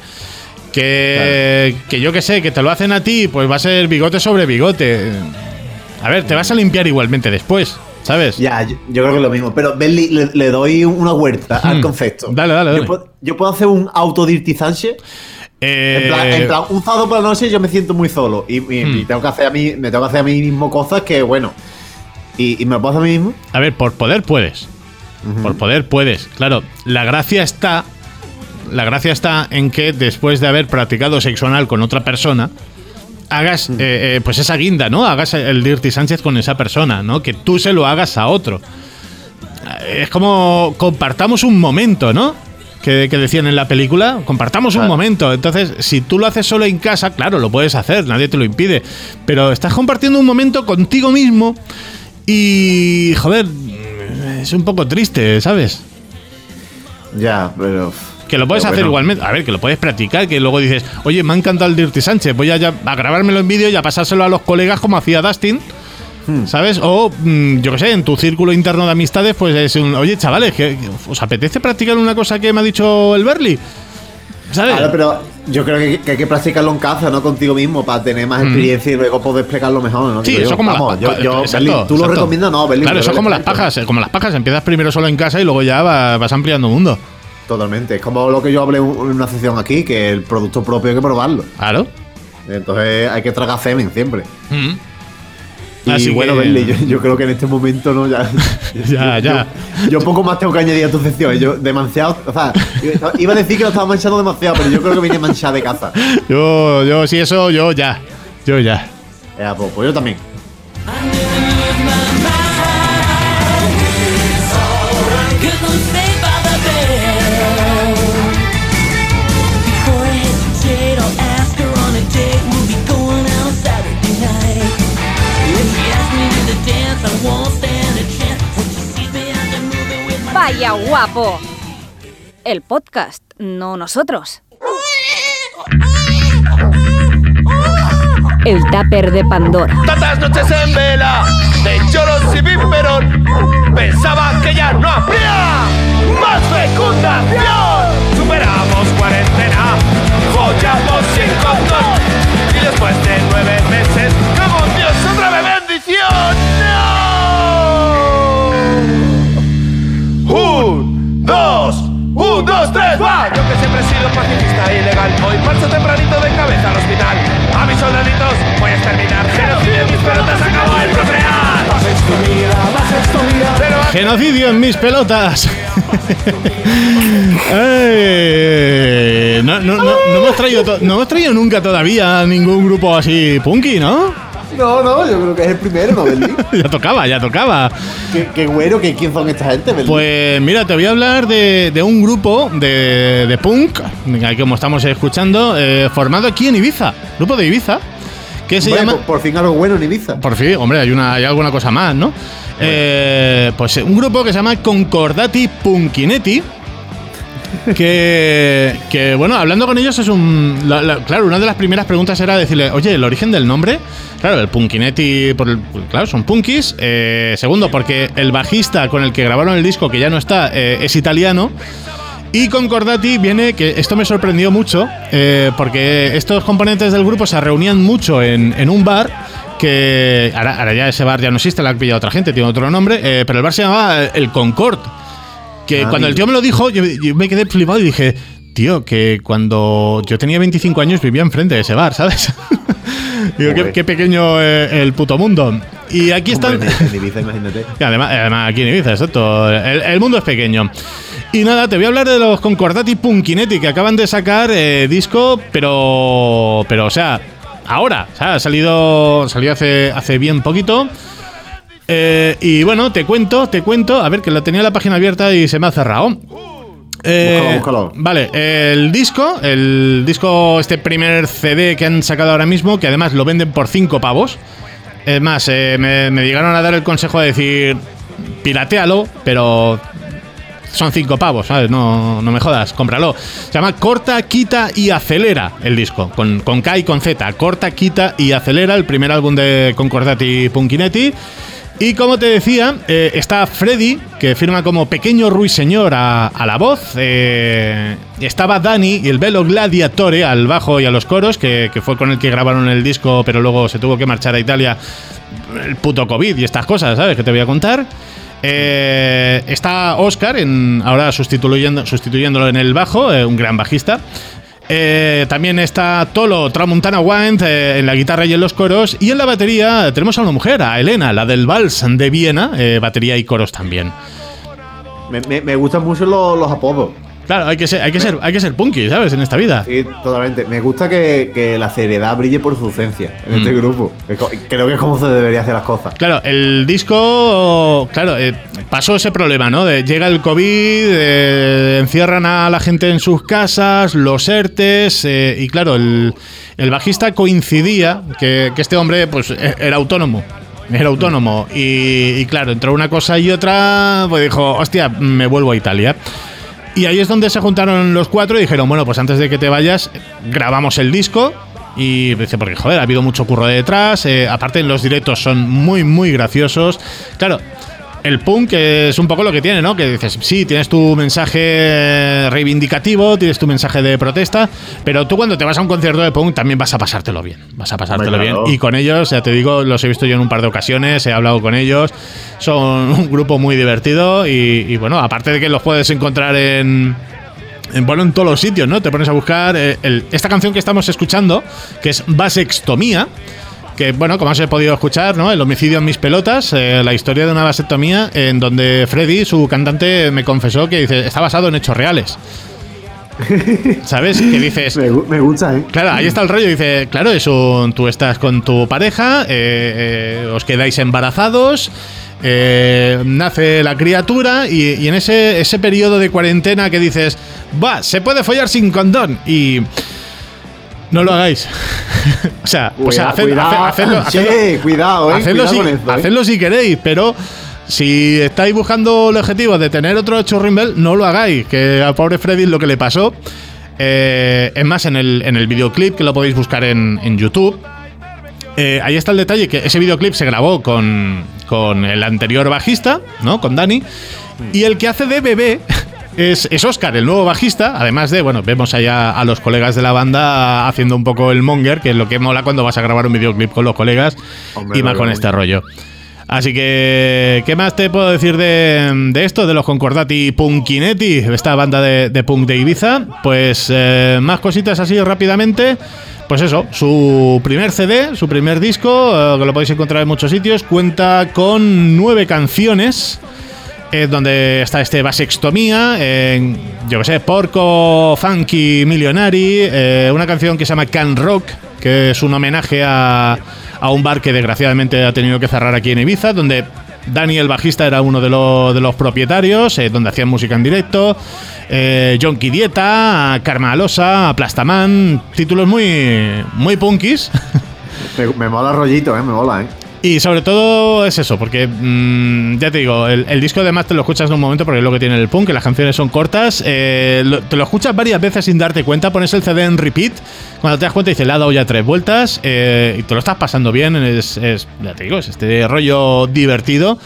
Que, que yo que sé, que te lo hacen a ti, pues va a ser bigote sobre bigote. A ver, te vas a limpiar igualmente después, ¿sabes? Ya, yo, yo creo que es lo mismo. Pero, Berli, le, le doy una vuelta al Hmm. concepto. Dale, dale, dale. Yo puedo, yo puedo hacer un auto Dirty Sánchez. Eh, En plan, en plan, un sábado por la noche yo me siento muy solo. Y, y- Hmm. y tengo que hacer a mí, me tengo que hacer a mí mismo cosas que, bueno. Y, y me lo puedo hacer a mí mismo. a ver, por poder puedes. Por poder puedes. Claro, la gracia está. La gracia está en que después de haber practicado sexo anal con otra persona, hagas eh, eh, pues esa guinda, ¿no? Hagas el Dirty Sánchez con esa persona, ¿no? Que tú se lo hagas a otro. Es como compartamos un momento, ¿no? Que, que decían en la película, compartamos un momento. Entonces, si tú lo haces solo en casa, claro, lo puedes hacer, nadie te lo impide. Pero estás compartiendo un momento contigo mismo y, joder, es un poco triste, ¿sabes? Ya, pero. Que lo puedes pero hacer bueno. igualmente. A ver, que lo puedes practicar. Que luego dices, oye, me ha encantado el Dirty Sánchez. Voy a, ya- a grabármelo en vídeo y a pasárselo a los colegas como hacía Dustin. Hmm. ¿Sabes? O, mm, yo qué sé, en tu círculo interno de amistades, pues es un, oye, chavales, ¿os apetece practicar una cosa que me ha dicho el Berly? ¿Sabes? Claro, pero yo creo que, que hay que practicarlo en casa, no contigo mismo, para tener más experiencia y luego poder explicarlo mejor, ¿no? Sí, eso yo. como Vamos, las yo, yo, exacto, Berlín, ¿Tú lo recomiendas? No, Berlín. Claro, eso es como las pajas, eh, como las pajas. Empiezas primero solo en casa y luego ya va- vas ampliando mundo. Totalmente. Es como lo que yo hablé en una sesión aquí, que el producto propio hay que probarlo. Claro. Entonces hay que tragar semen siempre. Mm. Y Así bueno, que- yo, yo creo que en este momento no ya. Ya, ya. Yo, yo poco más tengo que añadir a tu sección. Yo demasiado. O sea, iba a decir que lo estaba manchando demasiado, pero yo creo que viene manchada de casa. Yo, yo, sí, eso, yo ya. Yo ya. Ya, pues, pues yo también. Vaya guapo. El podcast, no nosotros. El tupper de Pandora. Tantas noches en vela, de choros y bíperon, pensaba que ya no habría más fecundación. Superamos cuarentena, follamos ilegal, hoy marcho tempranito de cabeza al hospital. A mis soldaditos voy a exterminar, genocidio en mis pelotas acabó el procrear. Genocidio en mis pelotas. No, no, no, no hemos traído nunca todavía ningún grupo así punky, ¿no? No, no, yo creo que es el primero, ¿no, Berli? Ya tocaba, ya tocaba. qué, qué güero, que quién son esta gente, Berli. Pues mira, te voy a hablar de, de un grupo de, de punk, como estamos escuchando, eh, formado aquí en Ibiza, grupo de Ibiza, que se Hombre, llama... por, por fin algo bueno en Ibiza. Por fin, hombre, hay, una, hay alguna cosa más, ¿no? Eh, pues un grupo que se llama Concordati Punkinetti. Que, bueno, hablando con ellos es un. la- la- claro, una de las primeras preguntas era decirle, oye, el origen del nombre. Claro, el Punkinetti, por el- claro, son punkis. Eh, segundo, porque el bajista con el que grabaron el disco, que ya no está, eh, es italiano. Y Concordati viene, que esto me sorprendió mucho, eh, porque estos componentes del grupo se reunían mucho en, en un bar, que ahora, ahora ya ese bar ya no existe, la ha pillado otra gente, tiene otro nombre, eh, pero el bar se llamaba El Concord. Que Ah, cuando el tío me lo dijo, yo, yo me quedé flipado y dije, tío, que cuando yo tenía 25 años vivía enfrente de ese bar, ¿sabes? Digo, qué, qué pequeño eh, el puto mundo. y aquí están. En Ibiza, imagínate. Y además, además aquí en Ibiza, exacto. El, el mundo es pequeño. Y nada, te voy a hablar de los Concordati Punkinetti que acaban de sacar eh, disco, pero. Pero, o sea, ahora. O sea, ha salido, salió hace, hace bien poquito. Eh, y bueno, te cuento, te cuento. A ver, que lo tenía la página abierta y se me ha cerrado. Eh, Búscalo, búscalo. Vale, el disco, el disco, este primer CD que han sacado ahora mismo, que además lo venden por 5 pavos. Es más, eh, me, me llegaron a dar el consejo de decir, piratealo, pero son 5 pavos, ¿sabes? No, no me jodas, cómpralo. Se llama Corta, Quita y Acelera el disco, con, con K y con Z. Corta, Quita y Acelera, el primer álbum de Concordati Punkinetti. Y como te decía, eh, está Freddy, que firma como Pequeño Ruiseñor a, a la voz. eh, estaba Dani y el Velo Gladiatore al bajo y a los coros, que, que fue con el que grabaron el disco, pero luego se tuvo que marchar a Italia. El puto COVID y estas cosas, ¿sabes? Que te voy a contar. Eh, está Oscar, en, ahora sustituyendo, sustituyéndolo en el bajo, un gran bajista. Eh, también está Tolo Tramuntana Wind eh, en la guitarra y en los coros. Y en la batería tenemos a una mujer, a Elena, la del Vals de Viena, eh, batería y coros también. Me, me- gustan mucho los, los. Claro, hay que ser, hay que ser, hay que ser punky, ¿sabes? En esta vida. Sí, totalmente. Me gusta que, que la seriedad brille por su ausencia en este Mm. grupo. Es co- Creo que es como se debería hacer las cosas. Claro, el disco, claro, eh, pasó ese problema, ¿no? De, llega el COVID, eh, encierran a la gente en sus casas, los ERTES, eh, y claro, el, el bajista coincidía que, que este hombre, pues, e- era autónomo. Era autónomo. Y, y claro, entre una cosa y otra, pues dijo, hostia, me vuelvo a Italia. Y ahí es donde se juntaron los cuatro y dijeron, bueno, pues antes de que te vayas, grabamos el disco. Y dice, porque joder, ha habido mucho curro detrás. eh, aparte, los directos son muy, muy graciosos. Claro, el punk es un poco lo que tiene, ¿no? Que dices, sí, tienes tu mensaje reivindicativo, tienes tu mensaje de protesta, pero tú cuando te vas a un concierto de punk también vas a pasártelo bien. Vas a pasártelo bien. Y con ellos, ya te digo, los he visto yo en un par de ocasiones, he hablado con ellos. Son un grupo muy divertido y, y bueno, aparte de que los puedes encontrar en, en, bueno, en todos los sitios, ¿no? Te pones a buscar eh, el- esta canción que estamos escuchando, que es Vasectomía, que, bueno, como has podido escuchar, ¿no? El homicidio en mis pelotas, eh, la historia de una vasectomía en donde Freddy, su cantante, me confesó que dice, está basado en hechos reales. ¿Sabes? Que dices, Me, gu- me gusta, ¿eh? Claro, ahí está el rollo. Dice, claro, es un, tú estás con tu pareja, eh, eh, os quedáis embarazados, eh, nace la criatura y, y en ese, ese periodo de cuarentena que dices, va, se puede follar sin condón y no lo hagáis. o sea, o sea, haced- Cuidado, haced- hacedlo- cuidado, eh. Hacedlo cuidado si, esto, eh. hacedlo si queréis, pero si estáis buscando el objetivo de tener otro churrimbel, no lo hagáis, que al pobre Freddy lo que le pasó. eh, es más, en el, en el videoclip que lo podéis buscar en, en YouTube. eh, ahí está el detalle que ese videoclip se grabó con, con el anterior bajista, ¿no? Con Dani. Y el que hace de bebé es, es Oscar, el nuevo bajista. Además de, bueno, vemos allá a los colegas de la banda haciendo un poco el monger, que es lo que mola cuando vas a grabar un videoclip con los colegas Hombre, y más con este rollo. Así que, ¿qué más te puedo decir de, de esto, de los Concordati Punkinetti, esta banda de, de punk de Ibiza? Pues eh, más cositas así rápidamente. Pues eso, su primer CD, su primer disco, eh, que lo podéis encontrar en muchos sitios, cuenta con nueve canciones. Eh, donde está este Vasextomía, en, yo que sé, Porco, Funky, Millionary, eh, una canción que se llama Can Rock, que es un homenaje a, a un bar que desgraciadamente ha tenido que cerrar aquí en Ibiza, donde Dani, el bajista, era uno de, los- de los propietarios, eh, donde hacían música en directo. Eh, Jonky Dieta, Karma Alosa, Aplastaman, títulos muy, muy punkis. Me, mola rollito, ¿eh? Me mola, ¿eh? Y sobre todo es eso, porque mm, ya te digo, el, disco además te lo escuchas en un momento porque es lo que tiene el punk, que las canciones son cortas, eh, te lo escuchas varias veces sin darte cuenta, pones el CD en repeat, cuando te das cuenta dice, le ha dado ya tres vueltas eh, y te lo estás pasando bien, es, es, ya te digo, es este rollo divertido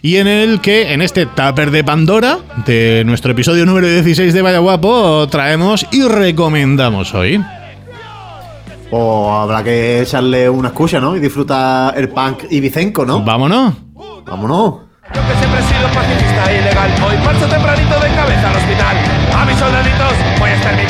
y en el que en este Tupper de Pandora de nuestro episodio número 16 de Vaya Guapo traemos y recomendamos hoy. O habrá que echarle una escucha, ¿no? Y disfrutar el punk ibicenco, ¿no? Vámonos. Vámonos. Yo que siempre he sido pacifista e ilegal Hoy marcho tempranito de cabeza al hospital A mis soldaditos voy a exterminar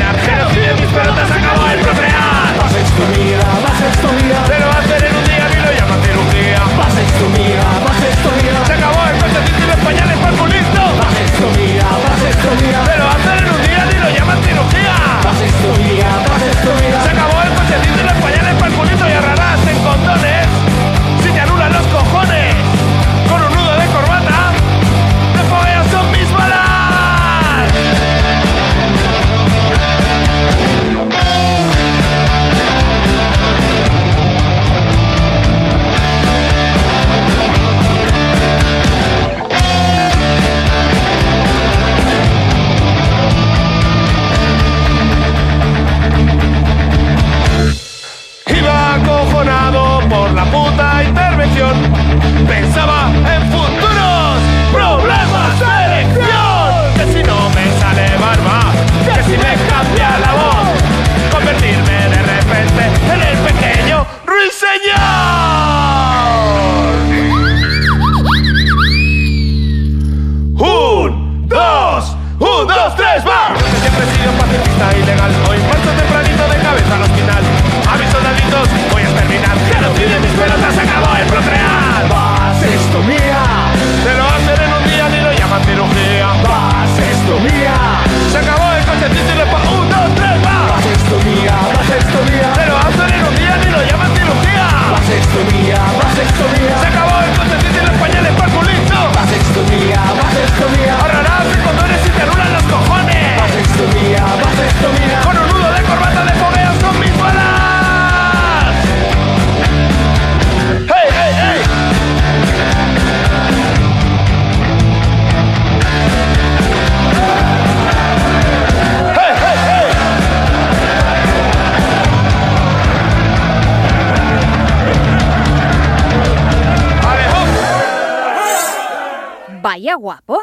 guapo.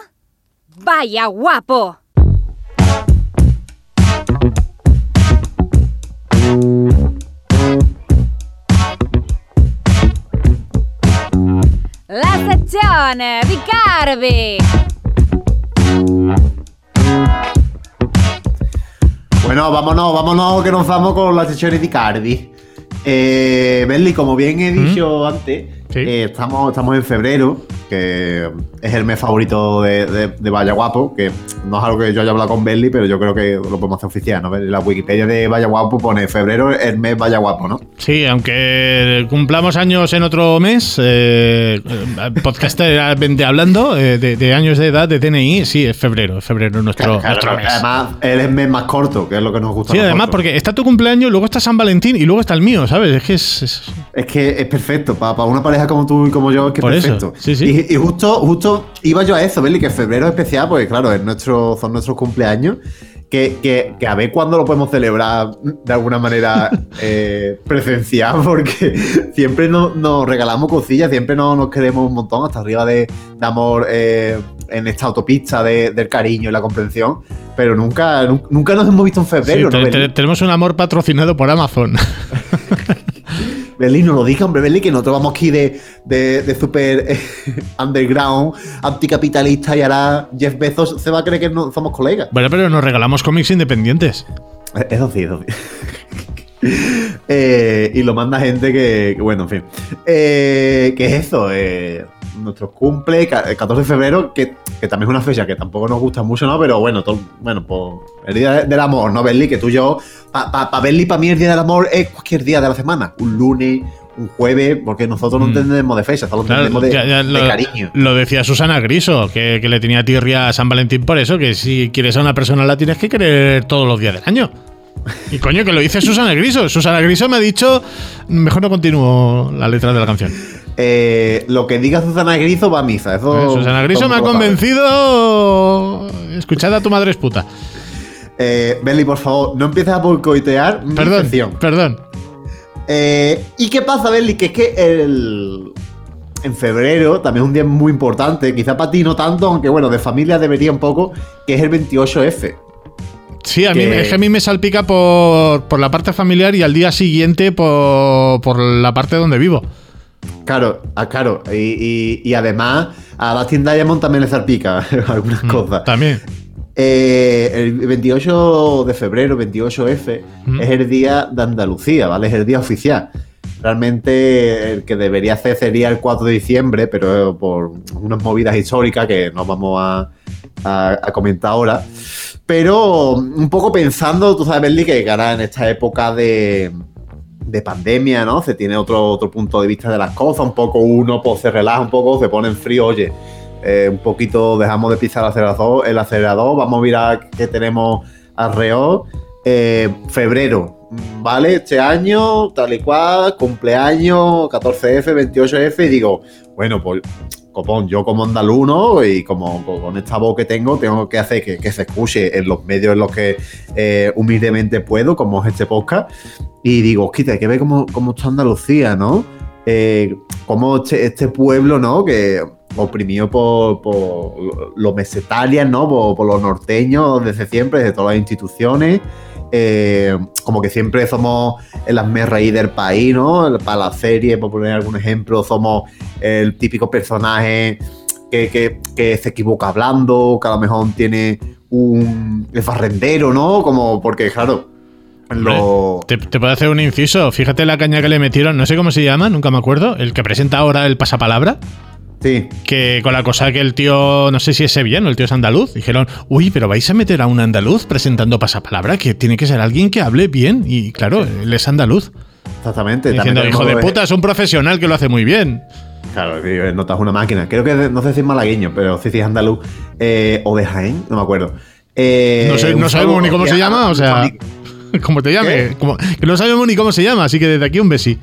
Vaya guapo. La sezione di Carvi. Bueno, vámonos, vámonos, que nos vamos con las sesiones de Cardi. Eh, Benly, como bien he dicho antes, Sí. eh, estamos, estamos en febrero, que es el mes favorito de, de- de Vaya Guapo, que no es algo que yo haya hablado con Benly, pero yo creo que lo podemos hacer oficial, ¿no? La Wikipedia de Vaya Guapo pone febrero el mes Vaya Guapo, ¿no? Sí, aunque cumplamos años en otro mes, eh, podcasteramente hablando, eh, de, de años de edad de DNI, sí, es febrero, es febrero nuestro, Claro, nuestro mes. además, él es el mes más corto, que es lo que nos gusta. Sí, además, porque está tu cumpleaños, luego está San Valentín y luego está el mío, ¿sabes? Es que es. es- Es que es perfecto, para una pareja como tú y como yo, es que Por es eso, perfecto. sí, sí. Y, y justo, justo iba yo a eso, Beli, que febrero es especial, porque claro, es nuestro, son nuestros cumpleaños, que, que, que a ver cuándo lo podemos celebrar de alguna manera eh, presencial, porque siempre nos, nos regalamos cosillas, siempre nos, nos queremos un montón, hasta arriba de, de amor eh, en esta autopista de- del cariño y la comprensión, pero nunca, nu- nunca nos hemos visto en febrero, ¿no, te- tenemos un amor patrocinado por Amazon. Berlín, no lo diga, hombre, Berlín, que nosotros vamos aquí de, de, de super eh, underground, anticapitalista y ahora Jeff Bezos se va a creer que no somos colegas. bueno, pero nos regalamos cómics independientes. Eh, Eso sí, eso sí. Eh, y lo manda gente que, que, bueno, en fin. Eh, ¿Qué es eso? Eh, nuestro cumple, el 14 de febrero, que, que también es una fecha que tampoco nos gusta mucho, ¿no? Pero bueno, todo- bueno, pues el día de- del amor, ¿no, Berli? Que tú y yo, para pa, pa Berli, para mí el día del amor es cualquier día de la semana. Un lunes, un jueves, porque nosotros no Mm. entendemos de fecha, solo Claro, entendemos de, ya- ya de lo, cariño. lo decía Susana Griso, que, que le tenía tirria a San Valentín por eso, que si quieres a una persona la tienes que querer todos los días del año. Y coño, que lo dice Susana Griso. Susana Griso me ha dicho, mejor no continúo la letra de la canción. Eh, lo que diga Susana Griso va a misa. Eso, Eh, Susana Griso me ha convencido. Escuchad a tu madre es puta. Eh, Berli, por favor, no empieces a boicotear mi Perdón, sección. perdón. Eh, ¿Y qué pasa, Berli? Que es que el... en febrero también es un día muy importante, quizá para ti no tanto, aunque bueno, de familia debería un poco, que es el 28F. Sí, a mí, es que a mí me salpica por, por la parte familiar y al día siguiente por, por la parte donde vivo. Claro, ah, claro. Y, y- y además a Dustin Diamond también le salpica algunas cosas. Mm, También. Eh, el 28 de febrero, 28F, Mm. es el día de Andalucía, ¿vale? Es el día oficial. Realmente el que debería hacer sería el 4 de diciembre, pero por unas movidas históricas que no vamos a, a- a comentar ahora. Pero un poco pensando, tú sabes, Berli, que ahora en esta época de, de pandemia, ¿no? Se tiene otro, otro punto de vista de las cosas, un poco uno pues, se relaja un poco, se pone en frío, oye, eh, un poquito dejamos de pisar el acelerador, el acelerador vamos a mirar qué tenemos alrededor. Eh, febrero, ¿vale? Este año, tal y cual, cumpleaños, 14F, 28F, y digo, bueno, pues copón, yo como andaluz, ¿no? Y como co- con esta voz que tengo, tengo que hacer que, se escuche en los medios en los que eh, humildemente puedo, como es este podcast. Y digo, hostia, hay que ver cómo, cómo está Andalucía, ¿no? Eh, cómo este, este pueblo, ¿no? Que oprimido por, los mesetarias, ¿no? Por, por los norteños desde siempre, desde todas las instituciones. Eh, como que siempre somos el asme raíz del país, ¿no? Para la serie, por poner algún ejemplo, somos el típico personaje que, que- que se equivoca hablando, que a lo mejor tiene un. es barrendero, ¿no? Como, porque, claro. Lo, Te, te puedo hacer un inciso. Fíjate la caña que le metieron, no sé cómo se llama, nunca me acuerdo. El que presenta ahora el pasapalabra. Sí, Que con la cosa que el tío, no sé si es sevillano, el tío es andaluz, dijeron, uy, pero vais a meter a un andaluz presentando pasapalabra, que tiene que ser alguien que hable bien. Y claro, él es andaluz. exactamente. Diciendo, También hijo de puta, es un profesional que lo hace muy bien. Claro, sí, notas una máquina. Creo que no sé si es malagueño, pero sí, sí es andaluz. Eh, o de Jaén, no me acuerdo. Eh, No, sé- un no sabemos ni cómo se llama, o sea, como te llame, ¿Qué? como- que no sabemos ni cómo se llama, así que desde aquí un besi.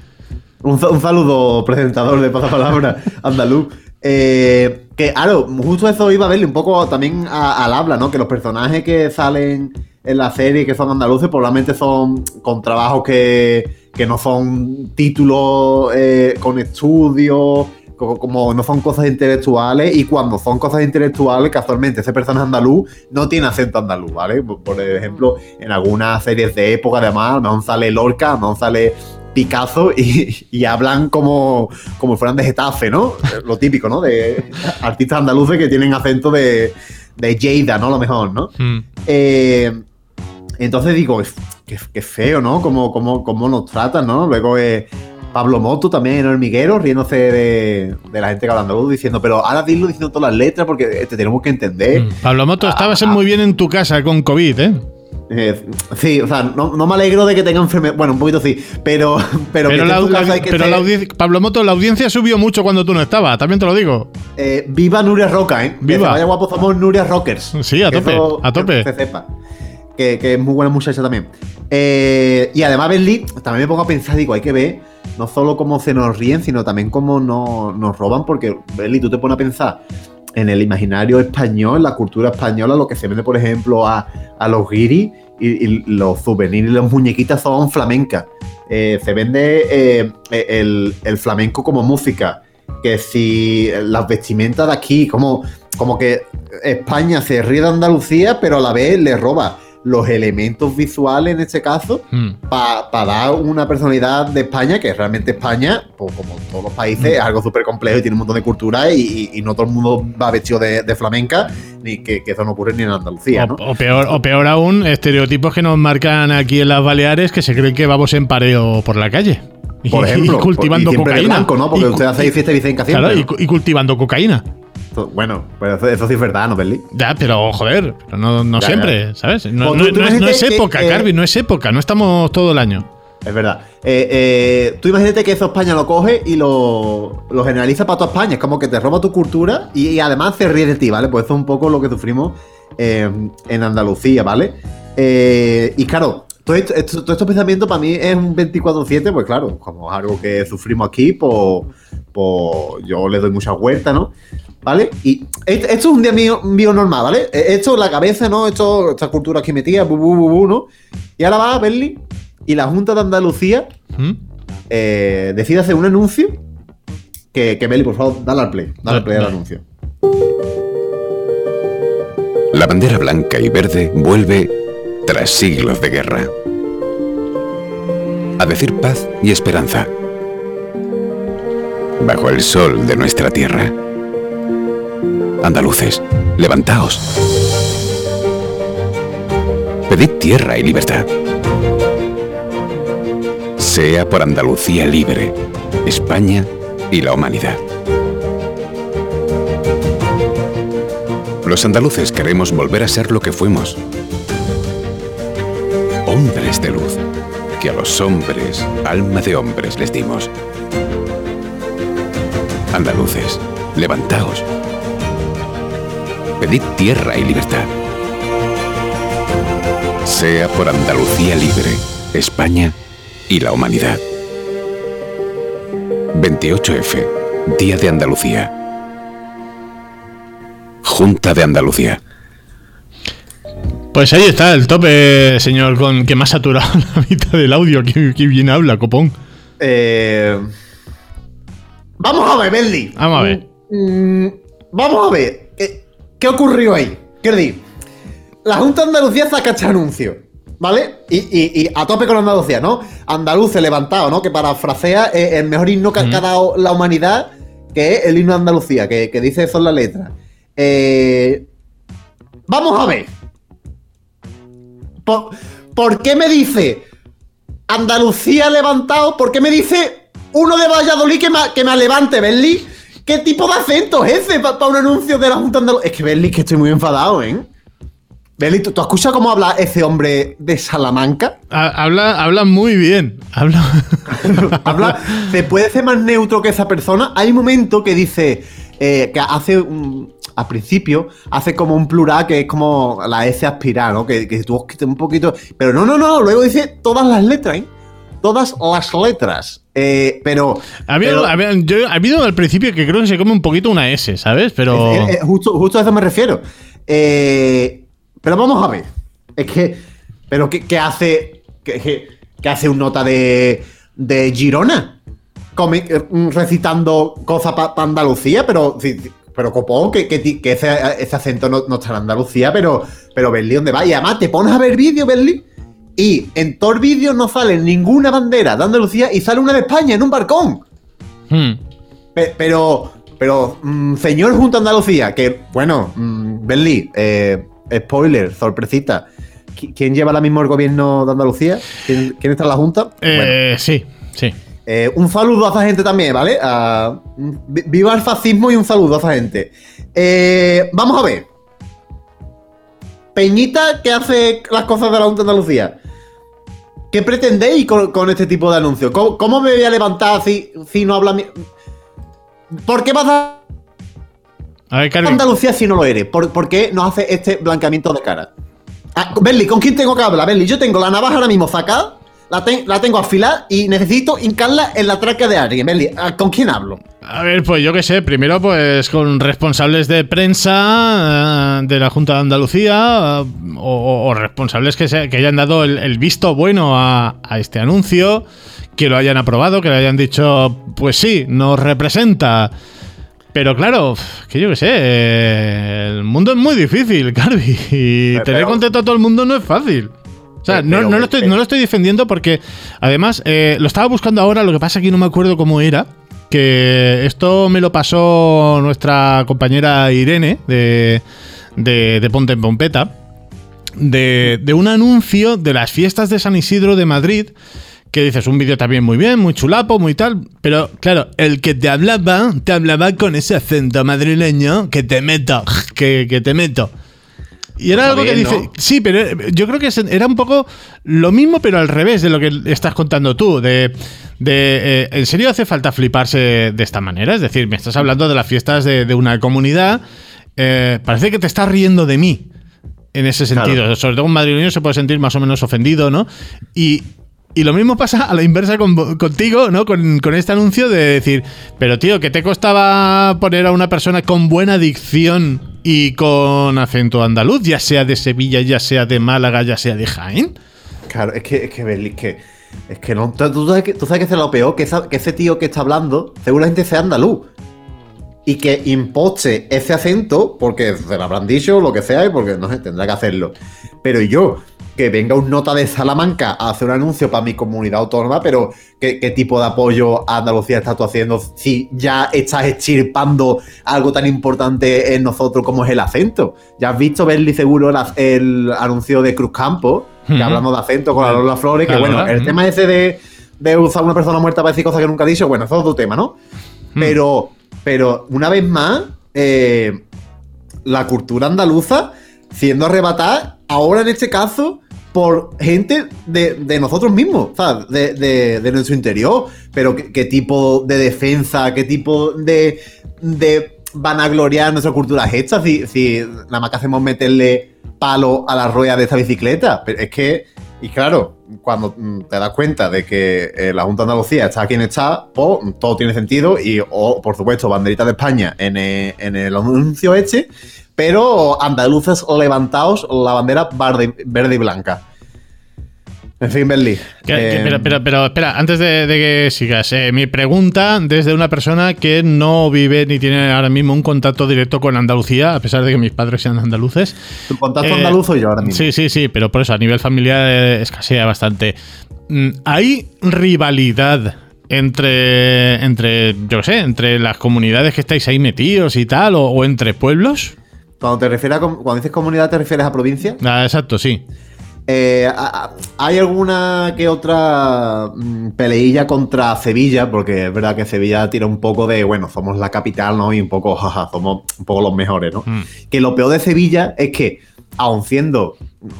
Un saludo, presentador de pasapalabra andaluz. Eh, que, claro, justo eso iba a verle un poco también al habla, ¿no? Que los personajes que salen en la serie que son andaluces probablemente son con trabajos que, que no son títulos eh, con estudios, co- como no son cosas intelectuales y cuando son cosas intelectuales, casualmente ese personaje andaluz no tiene acento andaluz, ¿vale? Por, por ejemplo, en algunas series de época, además, mejor sale Lorca, mejor sale Picasso y, y hablan como, como fueran de Getafe, ¿no? Lo típico, ¿no? De artistas andaluces que tienen acento de, de Lleida, ¿no? A lo mejor, ¿no? Mm. Eh, entonces digo, qué, qué feo, ¿no? Cómo, cómo, cómo nos tratan, ¿no? Luego eh, Pablo Moto también en Hormiguero, riéndose de, de la gente que habla andaluz, diciendo, pero ahora dilo diciendo todas las letras porque te tenemos que entender. Mm. Pablo Moto, estabas muy bien en tu casa con COVID, ¿eh? Eh, sí, o sea, no, no me alegro de que tenga enfermedad. Bueno, un poquito sí, pero. Pero, Pero, la, que pero la audiencia, Pablo Moto, la audiencia subió mucho cuando tú no estabas, también te lo digo. eh, viva Nuria Roca, ¿eh? Viva. vaya guapo, somos Nuria Rockers. Sí, a tope, eso- a tope. Que se sepa. Que, que es muy buena muchacha también. Eh, y además, Berli, también me pongo a pensar, digo, hay que ver no solo cómo se nos ríen, sino también cómo no- nos roban, porque, Berli, tú te pones a pensar en el imaginario español, la cultura española, lo que se vende, por ejemplo, a, a los guiris y, los souvenirs y las muñequitas son flamencas. Eh, se vende eh, el, el flamenco como música. Que si las vestimentas de aquí, como, como que España se ríe de Andalucía, pero a la vez le roba los elementos visuales en este caso Mm. para dar una personalidad de España, que realmente España, pues, como todos los países, es algo súper complejo y tiene un montón de cultura y, y- y no todo el mundo va vestido de, de flamenca, ni que, que eso no ocurre ni en Andalucía, ¿no? O, peor, o peor aún, estereotipos que nos marcan aquí en las Baleares que se creen que vamos en pareo por la calle. Y- Por ejemplo, y cultivando y cocaína. blanco, ¿no? Porque Y cu- usted hace fiesta y vicenca siempre. Claro, y, ¿no? cu- y cultivando cocaína. Bueno, pues eso, eso sí es verdad, ¿no, Berli? Ya, pero joder, pero no, no Ya, siempre, ¿sabes? No, no- es, es que, época, eh, Carvi, no es época, no estamos todo el año. Es verdad. Eh, eh, tú imagínate que eso España lo coge y lo, lo generaliza para toda España. Es como que te roba tu cultura y, y además se ríe de ti, ¿vale? Pues eso es un poco lo que sufrimos eh, en Andalucía, ¿vale? Y claro, todo esto- esto- todos estos pensamientos para mí es un 24-7, pues claro, como es algo que sufrimos aquí, pues, pues yo le doy mucha vuelta, ¿no? ¿Vale? Y esto, es un día mío, mío normal, ¿vale? Eh, Esto en la cabeza, ¿no? Esto, esta cultura aquí metida, bu, bu, bu, bu, ¿no? Y ahora va a Berli y la Junta de Andalucía ¿Mm? eh, decide hacer un anuncio. Que, que Berli, por favor, dale al play. Dale al play al anuncio. La bandera blanca y verde vuelve tras siglos de guerra. A decir paz y esperanza. Bajo el sol de nuestra tierra. Andaluces, levantaos. Pedid tierra y libertad. Sea por Andalucía libre, España y la humanidad. Los andaluces queremos volver a ser lo que fuimos. Que a los hombres, alma de hombres les dimos. Andaluces, levantaos. Pedid tierra y libertad. Sea por Andalucía libre, España y la humanidad. 28F, Día de Andalucía. Junta de Andalucía. Pues ahí está el tope, señor, con que más saturado la mitad del audio. Que, que bien habla, copón. Eh, vamos a ver, Berli. Vamos a ver. Mm, vamos a ver. ¿Qué, qué ocurrió ahí? ¿Qué di? La Junta de Andalucía saca este anuncio. ¿Vale? Y, y- y a tope con Andalucía, ¿no? Andaluces levantado, ¿no? Que parafrasea eh, el mejor himno que ha dado la humanidad, que es el himno de Andalucía, que, que dice eso en la letra. Eh, vamos a ver. ¿Por, por qué me dice Andalucía levantado? ¿Por qué me dice uno de Valladolid que me, que me levante, Berli? ¿Qué tipo de acento es ese para un anuncio de la Junta Andalucía? Es que Berli, que estoy muy enfadado, ¿eh? Berli, ¿tú, tú has escuchado cómo habla ese hombre de Salamanca? Ha- Habla, habla muy bien. Habla. Habla, ¿Se puede ser más neutro que esa persona? Hay un momento que dice eh, que hace un, al principio hace como un plural que es como la S aspirada, ¿no? Que, que tú un poquito. Pero no, no, no. Luego dice todas las letras, ¿eh? Todas las letras. Eh, pero. Ha habido, pero- yo- ha habido al principio que creo que se come un poquito una S, ¿sabes? Pero. Eh, justo, justo a eso me refiero. Eh, pero vamos a ver. Es que. Pero ¿qué, qué hace. Qué, hace un nota de. de Girona? eh, recitando cosas para Andalucía, pero, pero copón, que, que, ti- que ese, ese acento no, no está en Andalucía, pero, pero Berlín, ¿dónde va? Y además te pones a ver vídeos, Berlín, y en todos los vídeos no sale ninguna bandera de Andalucía y sale una de España en un barcón. Hmm. Pe- pero, pero, mm, señor junto a Andalucía, que, bueno, mm, Berlín, eh, spoiler, sorpresita. ¿Qui- ¿Quién lleva ahora mismo el gobierno de Andalucía? ¿Quién, quién está en la Junta? Bueno, Eh, Sí, sí. Eh, un saludo a esa gente también, ¿vale? A- viva el fascismo y un saludo a esa gente. Eh, vamos a ver. Peñita que hace las cosas de la Junta de Andalucía. ¿Qué pretendéis con, con este tipo de anuncios? ¿Cómo, cómo me voy a levantar si, si no habla mi... ¿Por qué vas a A ver. Andalucía si no lo eres? ¿Por, por qué nos hace este blanqueamiento de cara? Ah, Berli, ¿con quién tengo que hablar? Berli, yo tengo la navaja ahora mismo sacada, la, ten- la tengo afilada y necesito hincarla en la tráquea de alguien. ¿con quién hablo? A ver, pues yo qué sé, primero pues con responsables de prensa eh, de la Junta de Andalucía eh, o, responsables que, se- que hayan dado el, el visto bueno a, a este anuncio, que lo hayan aprobado, que le hayan dicho, pues sí, nos representa. Pero claro, que yo qué sé, eh, el mundo es muy difícil, Carvi, y Pero- tener contento a todo el mundo no es fácil. O sea, Pero- no, no lo estoy, no lo estoy defendiendo porque, además, eh, lo estaba buscando ahora, lo que pasa que no me acuerdo cómo era. Que esto me lo pasó nuestra compañera Irene de, de, de Ponte en Pompeta. De, de un anuncio de las fiestas de San Isidro de Madrid. Que dices, un vídeo también muy bien, muy chulapo, muy tal. Pero claro, el que te hablaba, te hablaba con ese acento madrileño que te meto, que, que te meto. Y era Está algo que dice. ¿no? Sí, pero yo creo que era un poco lo mismo, pero al revés de lo que estás contando tú. De. de, eh, ¿En serio hace falta fliparse de esta manera? Es decir, me estás hablando de las fiestas de, de una comunidad. eh, parece que te estás riendo de mí. En ese sentido. Claro. Sobre todo un madrileño se puede sentir más o menos ofendido, ¿no? Y. y lo mismo pasa a la inversa con contigo, ¿no? Con, con este anuncio de decir, pero tío, ¿qué te costaba poner a una persona con buena dicción y con acento andaluz, ya sea de Sevilla, ya sea de Málaga, ya sea de Jaén? Claro, es que, es que, es que, es que no. Tú, sabes que, tú sabes que es lo peor, que ese tío que está hablando seguramente sea andaluz. Y que imposte ese acento, porque se lo habrán dicho, lo que sea, y porque no sé, tendrá que hacerlo. Pero yo, que venga un nota de Salamanca a hacer un anuncio para mi comunidad autónoma, pero ¿qué, qué tipo de apoyo a Andalucía estás tú haciendo si ya estás extirpando algo tan importante en nosotros como es el acento? Ya has visto, Berli, seguro, el, el anuncio de Cruz Campo, que Ujú. hablando de acento con la Lola Flores, que bueno, ¿verdad? el tema ese de, de usar una persona muerta para decir cosas que nunca ha dicho, bueno, eso es otro tema, ¿no? Pero, pero una vez más, eh, la cultura andaluza siendo arrebatada, ahora en este caso, por gente de, de nosotros mismos, ¿sabes? De, de- de nuestro interior. Pero ¿qué, tipo de defensa, qué tipo de, de vanagloriar nuestra cultura es esta si, nada más que hacemos meterle palo a la rueda de esta bicicleta? Pero es que, y claro, cuando mm, te das cuenta de que eh, la Junta de Andalucía está quien está, pues todo tiene sentido y, o, por supuesto, banderita de España en el, en el anuncio este, pero andaluces levantados la bandera verde, verde y blanca. En fin, Berli. Eh, pero, pero, pero, espera, antes de, de que sigas, eh, mi pregunta desde una persona que no vive ni tiene ahora mismo un contacto directo con Andalucía, a pesar de que mis padres sean andaluces. tu contacto eh, andaluz soy yo ahora mismo. Sí, sí, sí, pero por eso a nivel familiar eh, escasea bastante. Mm, ¿Hay rivalidad entre, entre, yo qué sé, entre las comunidades que estáis ahí metidos y tal, o, o entre pueblos? Cuando te refieres a, cuando dices comunidad, ¿te refieres a provincia? Ah, exacto, sí. Eh, ¿Hay alguna que otra mm, peleilla contra Sevilla? Porque es verdad que Sevilla tira un poco de, bueno, somos la capital, ¿no? Y un poco, jaja, somos un poco los mejores, ¿no? Mm. Que lo peor de Sevilla es que, aun siendo,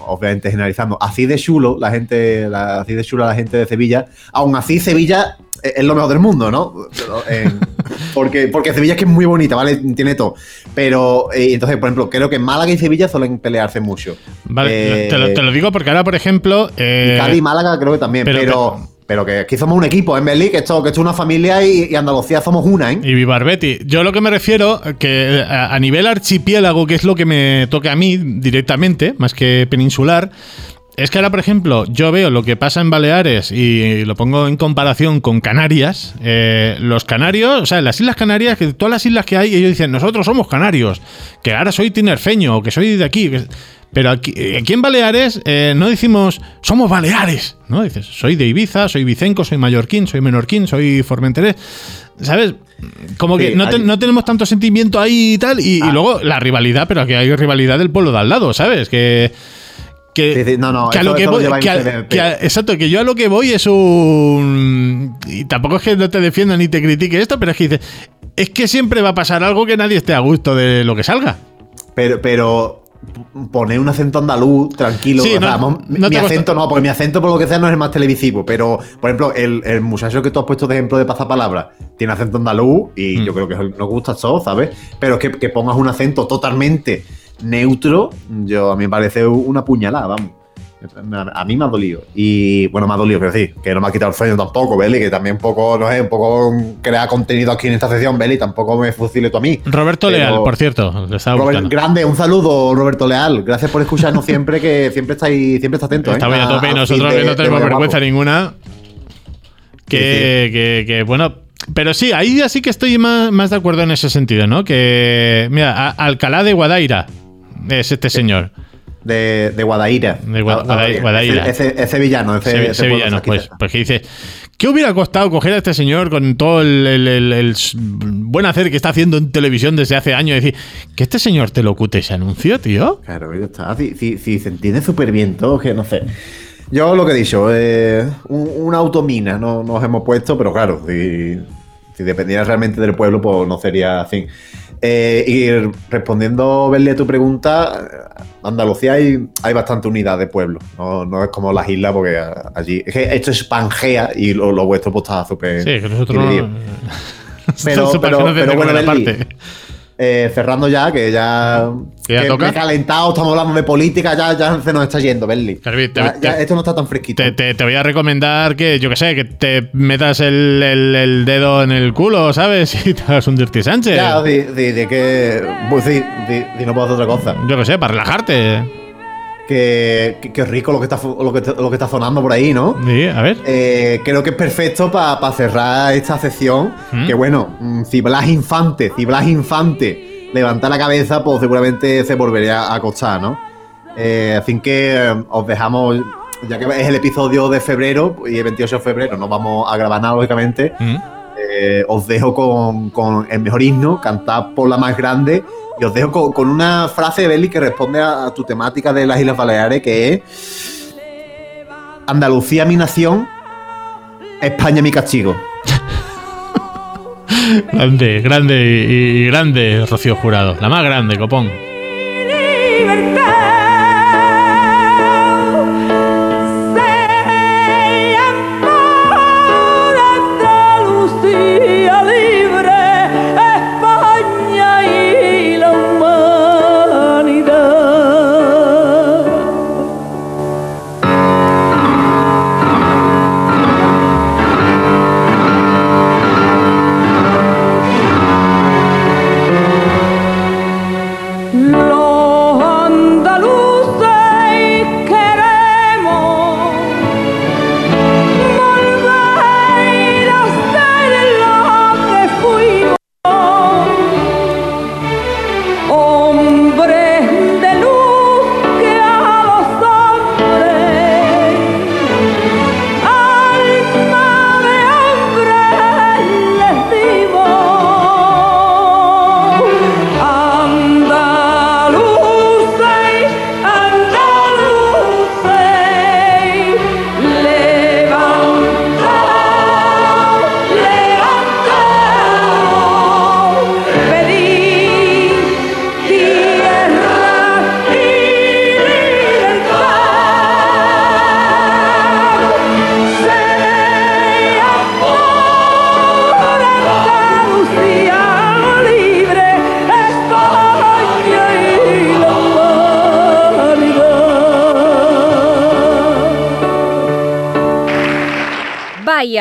obviamente generalizando, así de chulo, la gente, la- así de chula la gente de Sevilla, aún así Sevilla es lo mejor del mundo, ¿no? Pero, eh, porque, porque Sevilla es que es muy bonita, ¿vale? Tiene todo. Pero, eh, entonces, por ejemplo, creo que Málaga y Sevilla suelen pelearse mucho. Vale, Eh, te, lo, te lo digo porque ahora, por ejemplo. eh, y Cádiz y Málaga creo que también, pero- pero, pero, que aquí somos un equipo, en Berlín, que esto, que esto es una familia y, y Andalucía somos una, ¿eh? Y Vivarbeti. Yo lo que me refiero, que a, a nivel archipiélago, que es lo que me toca a mí directamente, más que peninsular, es que ahora, por ejemplo, yo veo lo que pasa en Baleares y lo pongo en comparación con Canarias. Eh, los canarios, o sea, las Islas Canarias, que todas las islas que hay, ellos dicen, nosotros somos canarios, que ahora soy tinerfeño, o que soy de aquí. Pero aquí, aquí en Baleares eh, no decimos, somos baleares, ¿no? Dices, soy de Ibiza, soy vicenco, soy mallorquín, soy menorquín, soy formenterés. ¿Sabes? Como que Sí, no, te- no tenemos tanto sentimiento ahí y tal. Y, y Ah. luego la rivalidad, pero aquí hay rivalidad del pueblo de al lado, ¿sabes? Que. Que, no, no, que a lo que voy, que a- ICBP. que a- exacto, que yo a lo que voy es un. Y tampoco es que no te defienda ni te critique esto, pero es que dices. Es que siempre va a pasar algo que nadie esté a gusto de lo que salga. Pero, pero poner un acento andaluz tranquilo. Sí, no- mi, no acento no, porque mi acento por lo que sea no es el más televisivo. Pero, por ejemplo, el, el muchacho que tú has puesto de ejemplo de pasapalabra tiene acento andaluz y Mm. yo creo que nos gusta a todos, ¿sabes? Pero que, que pongas un acento totalmente neutro, yo a mí me parece una puñalada, vamos. A, mí me ha dolido. Y bueno, me ha dolido, quiero decir, que no me ha quitado el sueño tampoco, Beli, que también un poco, no sé, un poco crea contenido aquí en esta sección, Beli, tampoco me fusile tú a mí. Roberto Pero- Leal, por cierto, le estaba Robert- buscando. grande, un saludo, Roberto Leal. Gracias por escucharnos siempre, que siempre estáis, siempre está atento. ¿eh? Está muy a tope nosotros de- no tenemos vergüenza Guapo. ninguna. Que, que, que, bueno. Pero sí, ahí ya sí que estoy más, más de acuerdo en ese sentido, ¿no? Que, mira, a- Alcalá de Guadaira es este señor. De, de Guadaira. De Gua- Ah, Guadaira- Guadaira. Ese, ese- ese villano, ese, ese pues, cerca. pues que dice, ¿qué hubiera costado coger a este señor con todo el, el- el- el s- buen hacer que está haciendo en televisión desde hace años? Y decir, que este señor te lo cute ese anuncio, tío. Claro, ya está. Si, si- si se entiende súper bien todo, que no sé. Yo lo que he dicho, eh, un- una automina no nos hemos puesto, pero claro, si, si dependiera realmente del pueblo, pues no sería así. Eh, y respondiendo, Berli, a tu pregunta, Andalucía hay, hay bastante unidad de pueblo. No, no es como las islas, porque allí. Es que esto es Pangea y lo, lo vuestro pues está súper. Sí, que nosotros. Pero- pero- pero bueno, Berli, parte. Eh, cerrando ya, que ya. ¿Que ya que toca? me he calentado, estamos hablando de política, ya, ya se nos está yendo, Berli. Esto no está tan fresquito. Te, te- te voy a recomendar que, yo que sé, que te metas el, el- el dedo en el culo, ¿sabes? Y te hagas un Dirty Sánchez. Ya, sí, sí, de que. Pues sí, sí, no puedo hacer otra cosa. Yo que sé, para relajarte. Que, que, que rico lo que, está, lo, que, lo que está sonando por ahí, ¿no? Sí, a ver. Eh, creo que es perfecto para cerrar esta sección. ¿Mm? Que bueno, mm, si Blas Infante, si Blas Infante levanta la cabeza, pues seguramente se volvería a acostar, ¿no? Eh, así que eh, os dejamos, ya que es el episodio de febrero y el 28 de febrero no vamos a grabar nada, lógicamente. Mm. Eh, os dejo con, con el mejor himno, cantad por la más grande. Y os dejo con, con una frase de Belly que responde a, tu temática de las Islas Baleares, que es Andalucía mi nación, España mi castigo. Grande, grande y grande, Rocío Jurado. La más grande, copón.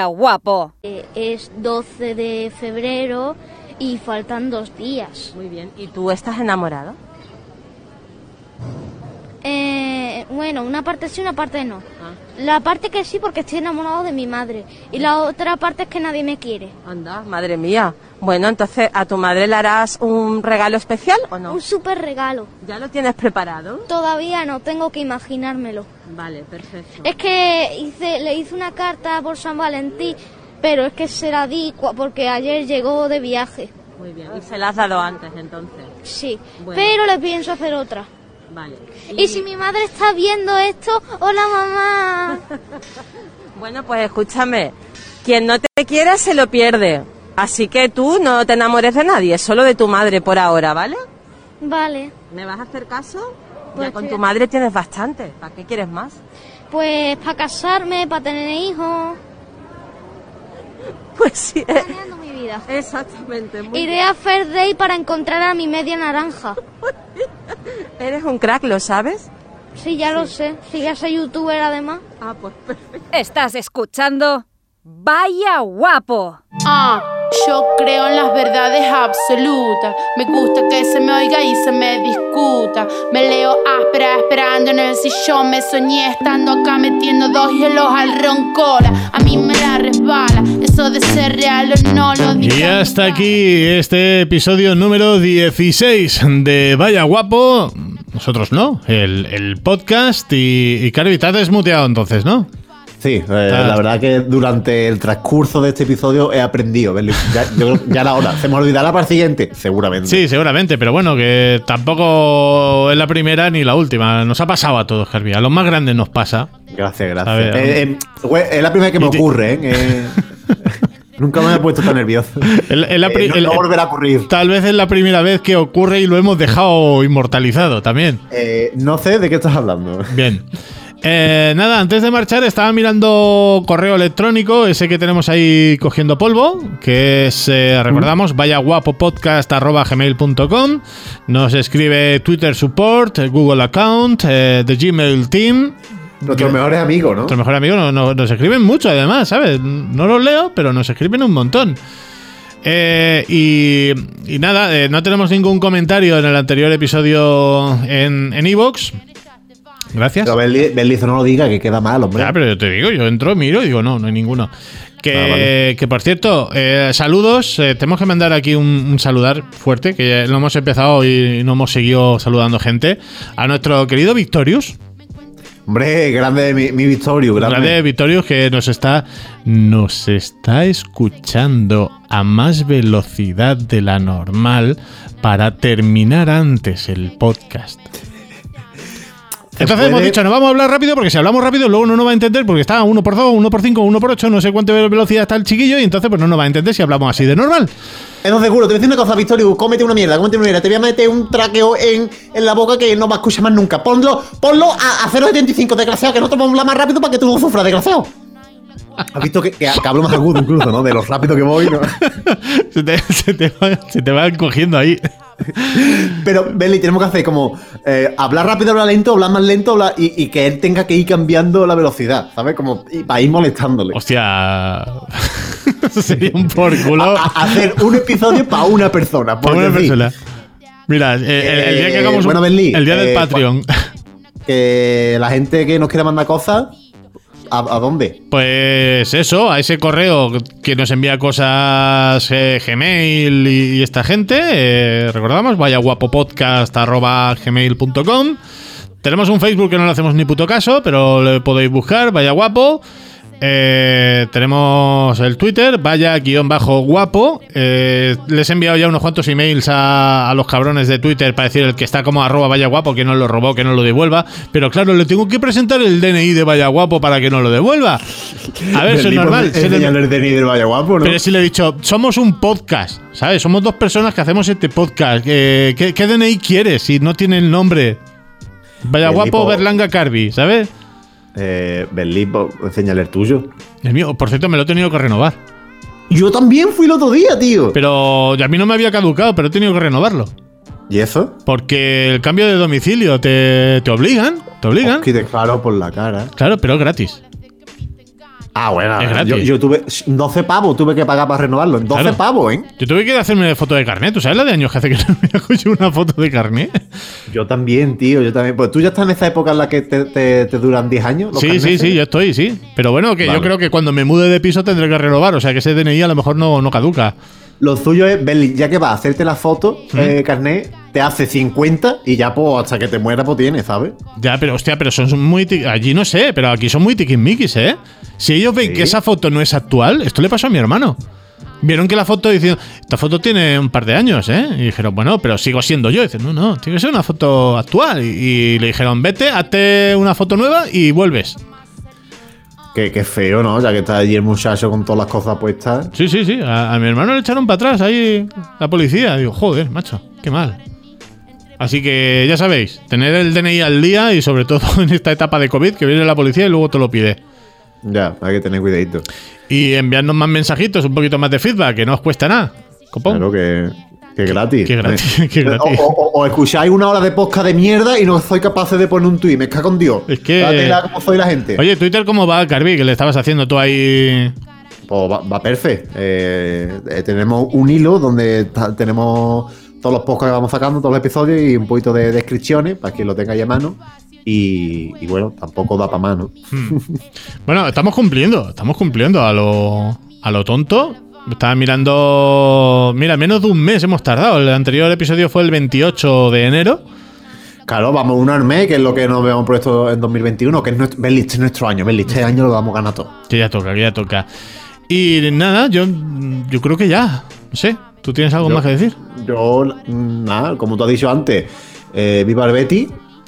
Guapo. Eh, Es 12 de febrero y faltan dos días. Muy bien. ¿Y tú estás enamorado? Eh, bueno, una parte sí, una parte no. La parte que sí porque estoy enamorado de mi madre. Y la otra parte es que nadie me quiere. Anda, madre mía. Bueno, entonces, ¿a tu madre le harás un regalo especial o no? Un súper regalo. ¿Ya lo tienes preparado? Todavía no, tengo que imaginármelo. Vale, perfecto. Es que hice, le hice una carta por San Valentín, pero es que se la di porque ayer llegó de viaje. Muy bien. Y se la has dado antes, entonces. Sí, Bueno. pero le pienso hacer otra. Vale. Y si mi madre está viendo esto, hola mamá. Bueno, pues escúchame. Quien no te quiera se lo pierde. Así que tú no te enamores de nadie, solo de tu madre por ahora, ¿vale? Vale, ¿Me vas a hacer caso? Pues ya con sí. tu madre tienes bastante. ¿Para qué quieres más? pues para casarme, para tener hijos, Pues sí. eh, planeando mi vida. Exactamente. muy Iré a Fair Day para encontrar a mi media naranja. Eres un crack, ¿lo sabes? Sí, ya lo sé. Si ya soy youtuber además. Ah, pues perfecto. Estás escuchando Vaya Guapo. Ah, yo creo en las verdades absolutas. Me gusta que se me oiga y se me discuta. Me leo áspera esperando en el sillón. Me soñé estando acá metiendo dos hielos al roncola. A mí me la resbala. Eso de ser real o no lo digo. Y hasta aquí este episodio número 16 de Vaya Guapo. Nosotros no, el, el podcast. Y, y te has desmuteado entonces, ¿no? Sí, eh, Ah. la verdad que durante el transcurso de este episodio he aprendido. Ya, yo ya era hora. ¿Se me olvidará para el siguiente? Seguramente. Sí, seguramente, pero bueno, que tampoco es la primera ni la última. Nos ha pasado a todos, Carvi. A los más grandes nos pasa. Gracias, gracias. Ver, Eh, eh, güey, es la primera que me ocurre, ¿eh? Nunca me he puesto tan nervioso. El- el- la Eh, no volverá a ocurrir. Tal vez es la primera vez que ocurre y lo hemos dejado inmortalizado también. Eh, no sé de qué estás hablando. Bien. Eh, nada, antes de marchar estaba mirando correo electrónico, ese que tenemos ahí cogiendo polvo, que es, eh, recordamos, vayaguapopodcast.gmail.com Nos escribe Twitter Support, Google Account, eh, The Gmail Team. Nuestros mejores amigos, ¿no? Nuestros mejores amigos no- no- nos escriben mucho, además, ¿sabes? No los leo, pero nos escriben un montón. Eh, y, y nada, eh, no tenemos ningún comentario en el anterior episodio en en Evox. Gracias. Pero no lo diga, que queda mal, hombre. Ya, pero yo te digo, yo entro, miro y digo, no, no hay ninguno. Que, Ah, vale. que por cierto, eh, saludos. eh, tenemos que mandar aquí un, un saludar fuerte, que lo hemos empezado y no hemos seguido saludando gente. A nuestro querido Victorius. Hombre, grande mi, mi Victorio, grande. Grande Victorius que nos está, nos está escuchando a más velocidad de la normal para terminar antes el podcast. Entonces hemos dicho, no vamos a hablar rápido porque si hablamos rápido luego no nos va a entender porque está 1 por 2, 1 por 5, 1 por 8, no sé cuánta velocidad está el chiquillo y entonces pues no nos va a entender si hablamos así de normal. Entonces, seguro, te voy a decir una cosa, Victorio, cómete una mierda, cómete una mierda. Te voy a meter un traqueo en, en la boca que no va a escuchar más nunca. Ponlo, ponlo a, a 0.75, desgraciado, que nosotros vamos a hablar más rápido para que tú no sufras, desgraciado. Has visto que, que, que hablo más agudo incluso, ¿no? De lo rápido que voy, ¿no? se, te, se te va- se te van cogiendo ahí. Pero, Belly, tenemos que hacer como eh, hablar rápido, hablar lento, hablar más lento hablar- y, y que él tenga que ir cambiando la velocidad, ¿sabes? Como y para ir molestándole. Hostia. Eso sería un por culo. A- a- hacer un episodio para una persona. Porque una persona. Mira, eh, el, el día que Eh, hagamos un- bueno, Benli, el día del Patreon. Que la gente que nos quiera mandar cosas, ¿a, dónde? Pues eso, a ese correo que nos envía cosas eh, Gmail y, y esta gente, eh, recordamos, vaya guapopodcast.gmail.com. Tenemos un Facebook que no le hacemos ni puto caso, pero le podéis buscar, vaya guapo. Eh, tenemos el Twitter, vaya guion bajo guapo. Eh, les he enviado ya unos cuantos emails a, a los cabrones de Twitter para decir el que está como arroba vaya guapo, que no lo robó, que no lo devuelva. Pero claro, le tengo que presentar el DNI de vaya guapo para que no lo devuelva. A ver, eso es normal. Se le- enséñale el DNI del Vaya Guapo, ¿no? pero si le he dicho, somos un podcast, ¿sabes? Somos dos personas que hacemos este podcast. Eh, ¿qué, qué DNI quieres si no tiene el nombre? Vaya El guapo tipo- Berlanga Carby, ¿sabes? Eh, Belly, pues, enséñale el tuyo. El mío, por cierto, me lo he tenido que renovar. Yo también fui el otro día, tío. Pero a mí no me había caducado, pero he tenido que renovarlo. ¿Y eso? Porque el cambio de domicilio te, te obligan. Te obligan. Que te claro por la cara. Claro, pero es gratis. Ah, bueno, Es gratis. yo, yo tuve 12 pavos, tuve que pagar para renovarlo. En 12 Claro. pavos, ¿eh? Yo tuve que hacerme foto de carnet. ¿Tú sabes la de años que hace que no me hago yo una foto de carnet? Yo también, tío, yo también. Pues tú ya estás en esa época en la que te, te- te duran 10 años. los Sí, sí, sí, ¿eh? yo estoy, sí. Pero bueno, que yo creo que cuando me mude de piso tendré que renovar. O sea, que ese DNI a lo mejor no, no caduca. Lo suyo es, Berli, ya que vas a hacerte la foto, eh, carnet, te hace 50 y ya, pues, hasta que te mueras, pues tienes, ¿sabes? Ya, pero hostia, pero son muy. Allí no sé, pero aquí son muy tiquismiquis, ¿eh? Si ellos ven Sí. que esa foto no es actual, esto le pasó a mi hermano. Vieron que la foto diciendo, esta foto tiene un par de años, ¿eh? Y dijeron, bueno, pero sigo siendo yo. Y dicen, no, no, tiene que ser una foto actual. Y, y le dijeron, vete, hazte una foto nueva y vuelves. Que, que feo, ¿no? Ya que está allí el muchacho con todas las cosas puestas. Sí, sí, sí. A, a mi hermano le echaron para atrás ahí la policía. Digo, joder, macho, qué mal. Así que ya sabéis, tener el DNI al día y sobre todo en esta etapa de COVID que viene la policía y luego te lo pide. Ya, hay que tener cuidadito. Y enviarnos más mensajitos, un poquito más de feedback, que no os cuesta nada. Copón. Claro que, que gratis. Qué gratis, qué O, gratis. o- o- o escucháis una hora de podcast de mierda y no soy capaz de poner un tuit. Me cago en Dios. Es que- Dátela como soy la gente. Oye, Twitter, ¿cómo va, Carvi? Que le estabas haciendo tú ahí. Pues va, va perfecto. Eh, eh, tenemos un hilo donde tenemos todos los podcasts que vamos sacando, todos los episodios y un poquito de descripciones para que lo tengáis a mano. Y, y bueno, tampoco da para mano. Bueno, estamos cumpliendo, estamos cumpliendo a lo, a lo tonto. Estaba mirando. Mira, menos de un mes hemos tardado. El anterior episodio fue el 28 de enero. Claro, vamos un al mes, que es lo que nos habíamos puesto en 2021, que es nuestro, este es nuestro año, Berli, este año lo vamos a ganar todo. Que ya toca, que ya toca. Y nada, yo, yo creo que ya. No sé, ¿tú tienes algo Yo- más que decir? Yo, nada, como tú has dicho antes, eh, viva el Betty.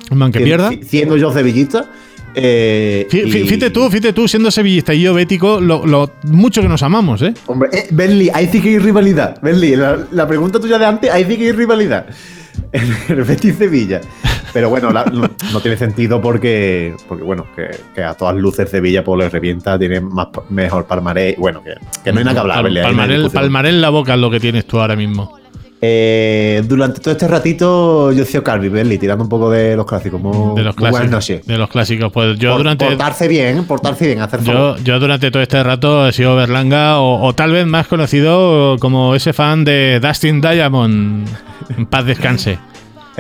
Un man que pierda. si- Siendo yo sevillista. Eh, y- Fíjate tú, fíjate tú, siendo sevillista y yo bético, lo, lo mucho que nos amamos, ¿eh? Hombre, eh, Benly, ahí sí que hay rivalidad. Benly, la, la pregunta tuya de antes, ahí sí que hay rivalidad. El Betis Sevilla. Pero bueno, la- no, no tiene sentido porque, porque bueno, que, que a todas luces Sevilla pues les revienta, tiene más, mejor palmarés. Bueno, que, que no hay nada que hablar, Pal- Benly, ahí no hay palmaré, discusión. palmaré en la boca es lo que tienes tú ahora mismo. Eh, durante todo este ratito yo he sido Calvi, Benly, tirando un poco de los clásicos. Muy, De los buenas clásicos. noches. De los clásicos. Pues yo Por- durante. Portarse bien, portarse bien, hacer Yo, yo durante todo este rato he sido Berlanga o, o tal vez más conocido como ese fan de Dustin Diamond. En paz descanse.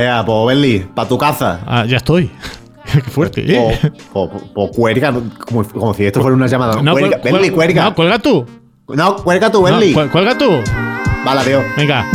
Eh, pues Benly, para tu casa. Ah, ya estoy. Qué fuerte, ¿eh? O, o- o cuelga, ¿no? como, como si esto fuera una llamada. No, cuelga, cuel- Benly, cuel- cuelga. No, cuelga tú. No, cuelga tú, No, Benly. cuel- cuelga tú. Vale, adiós. Venga.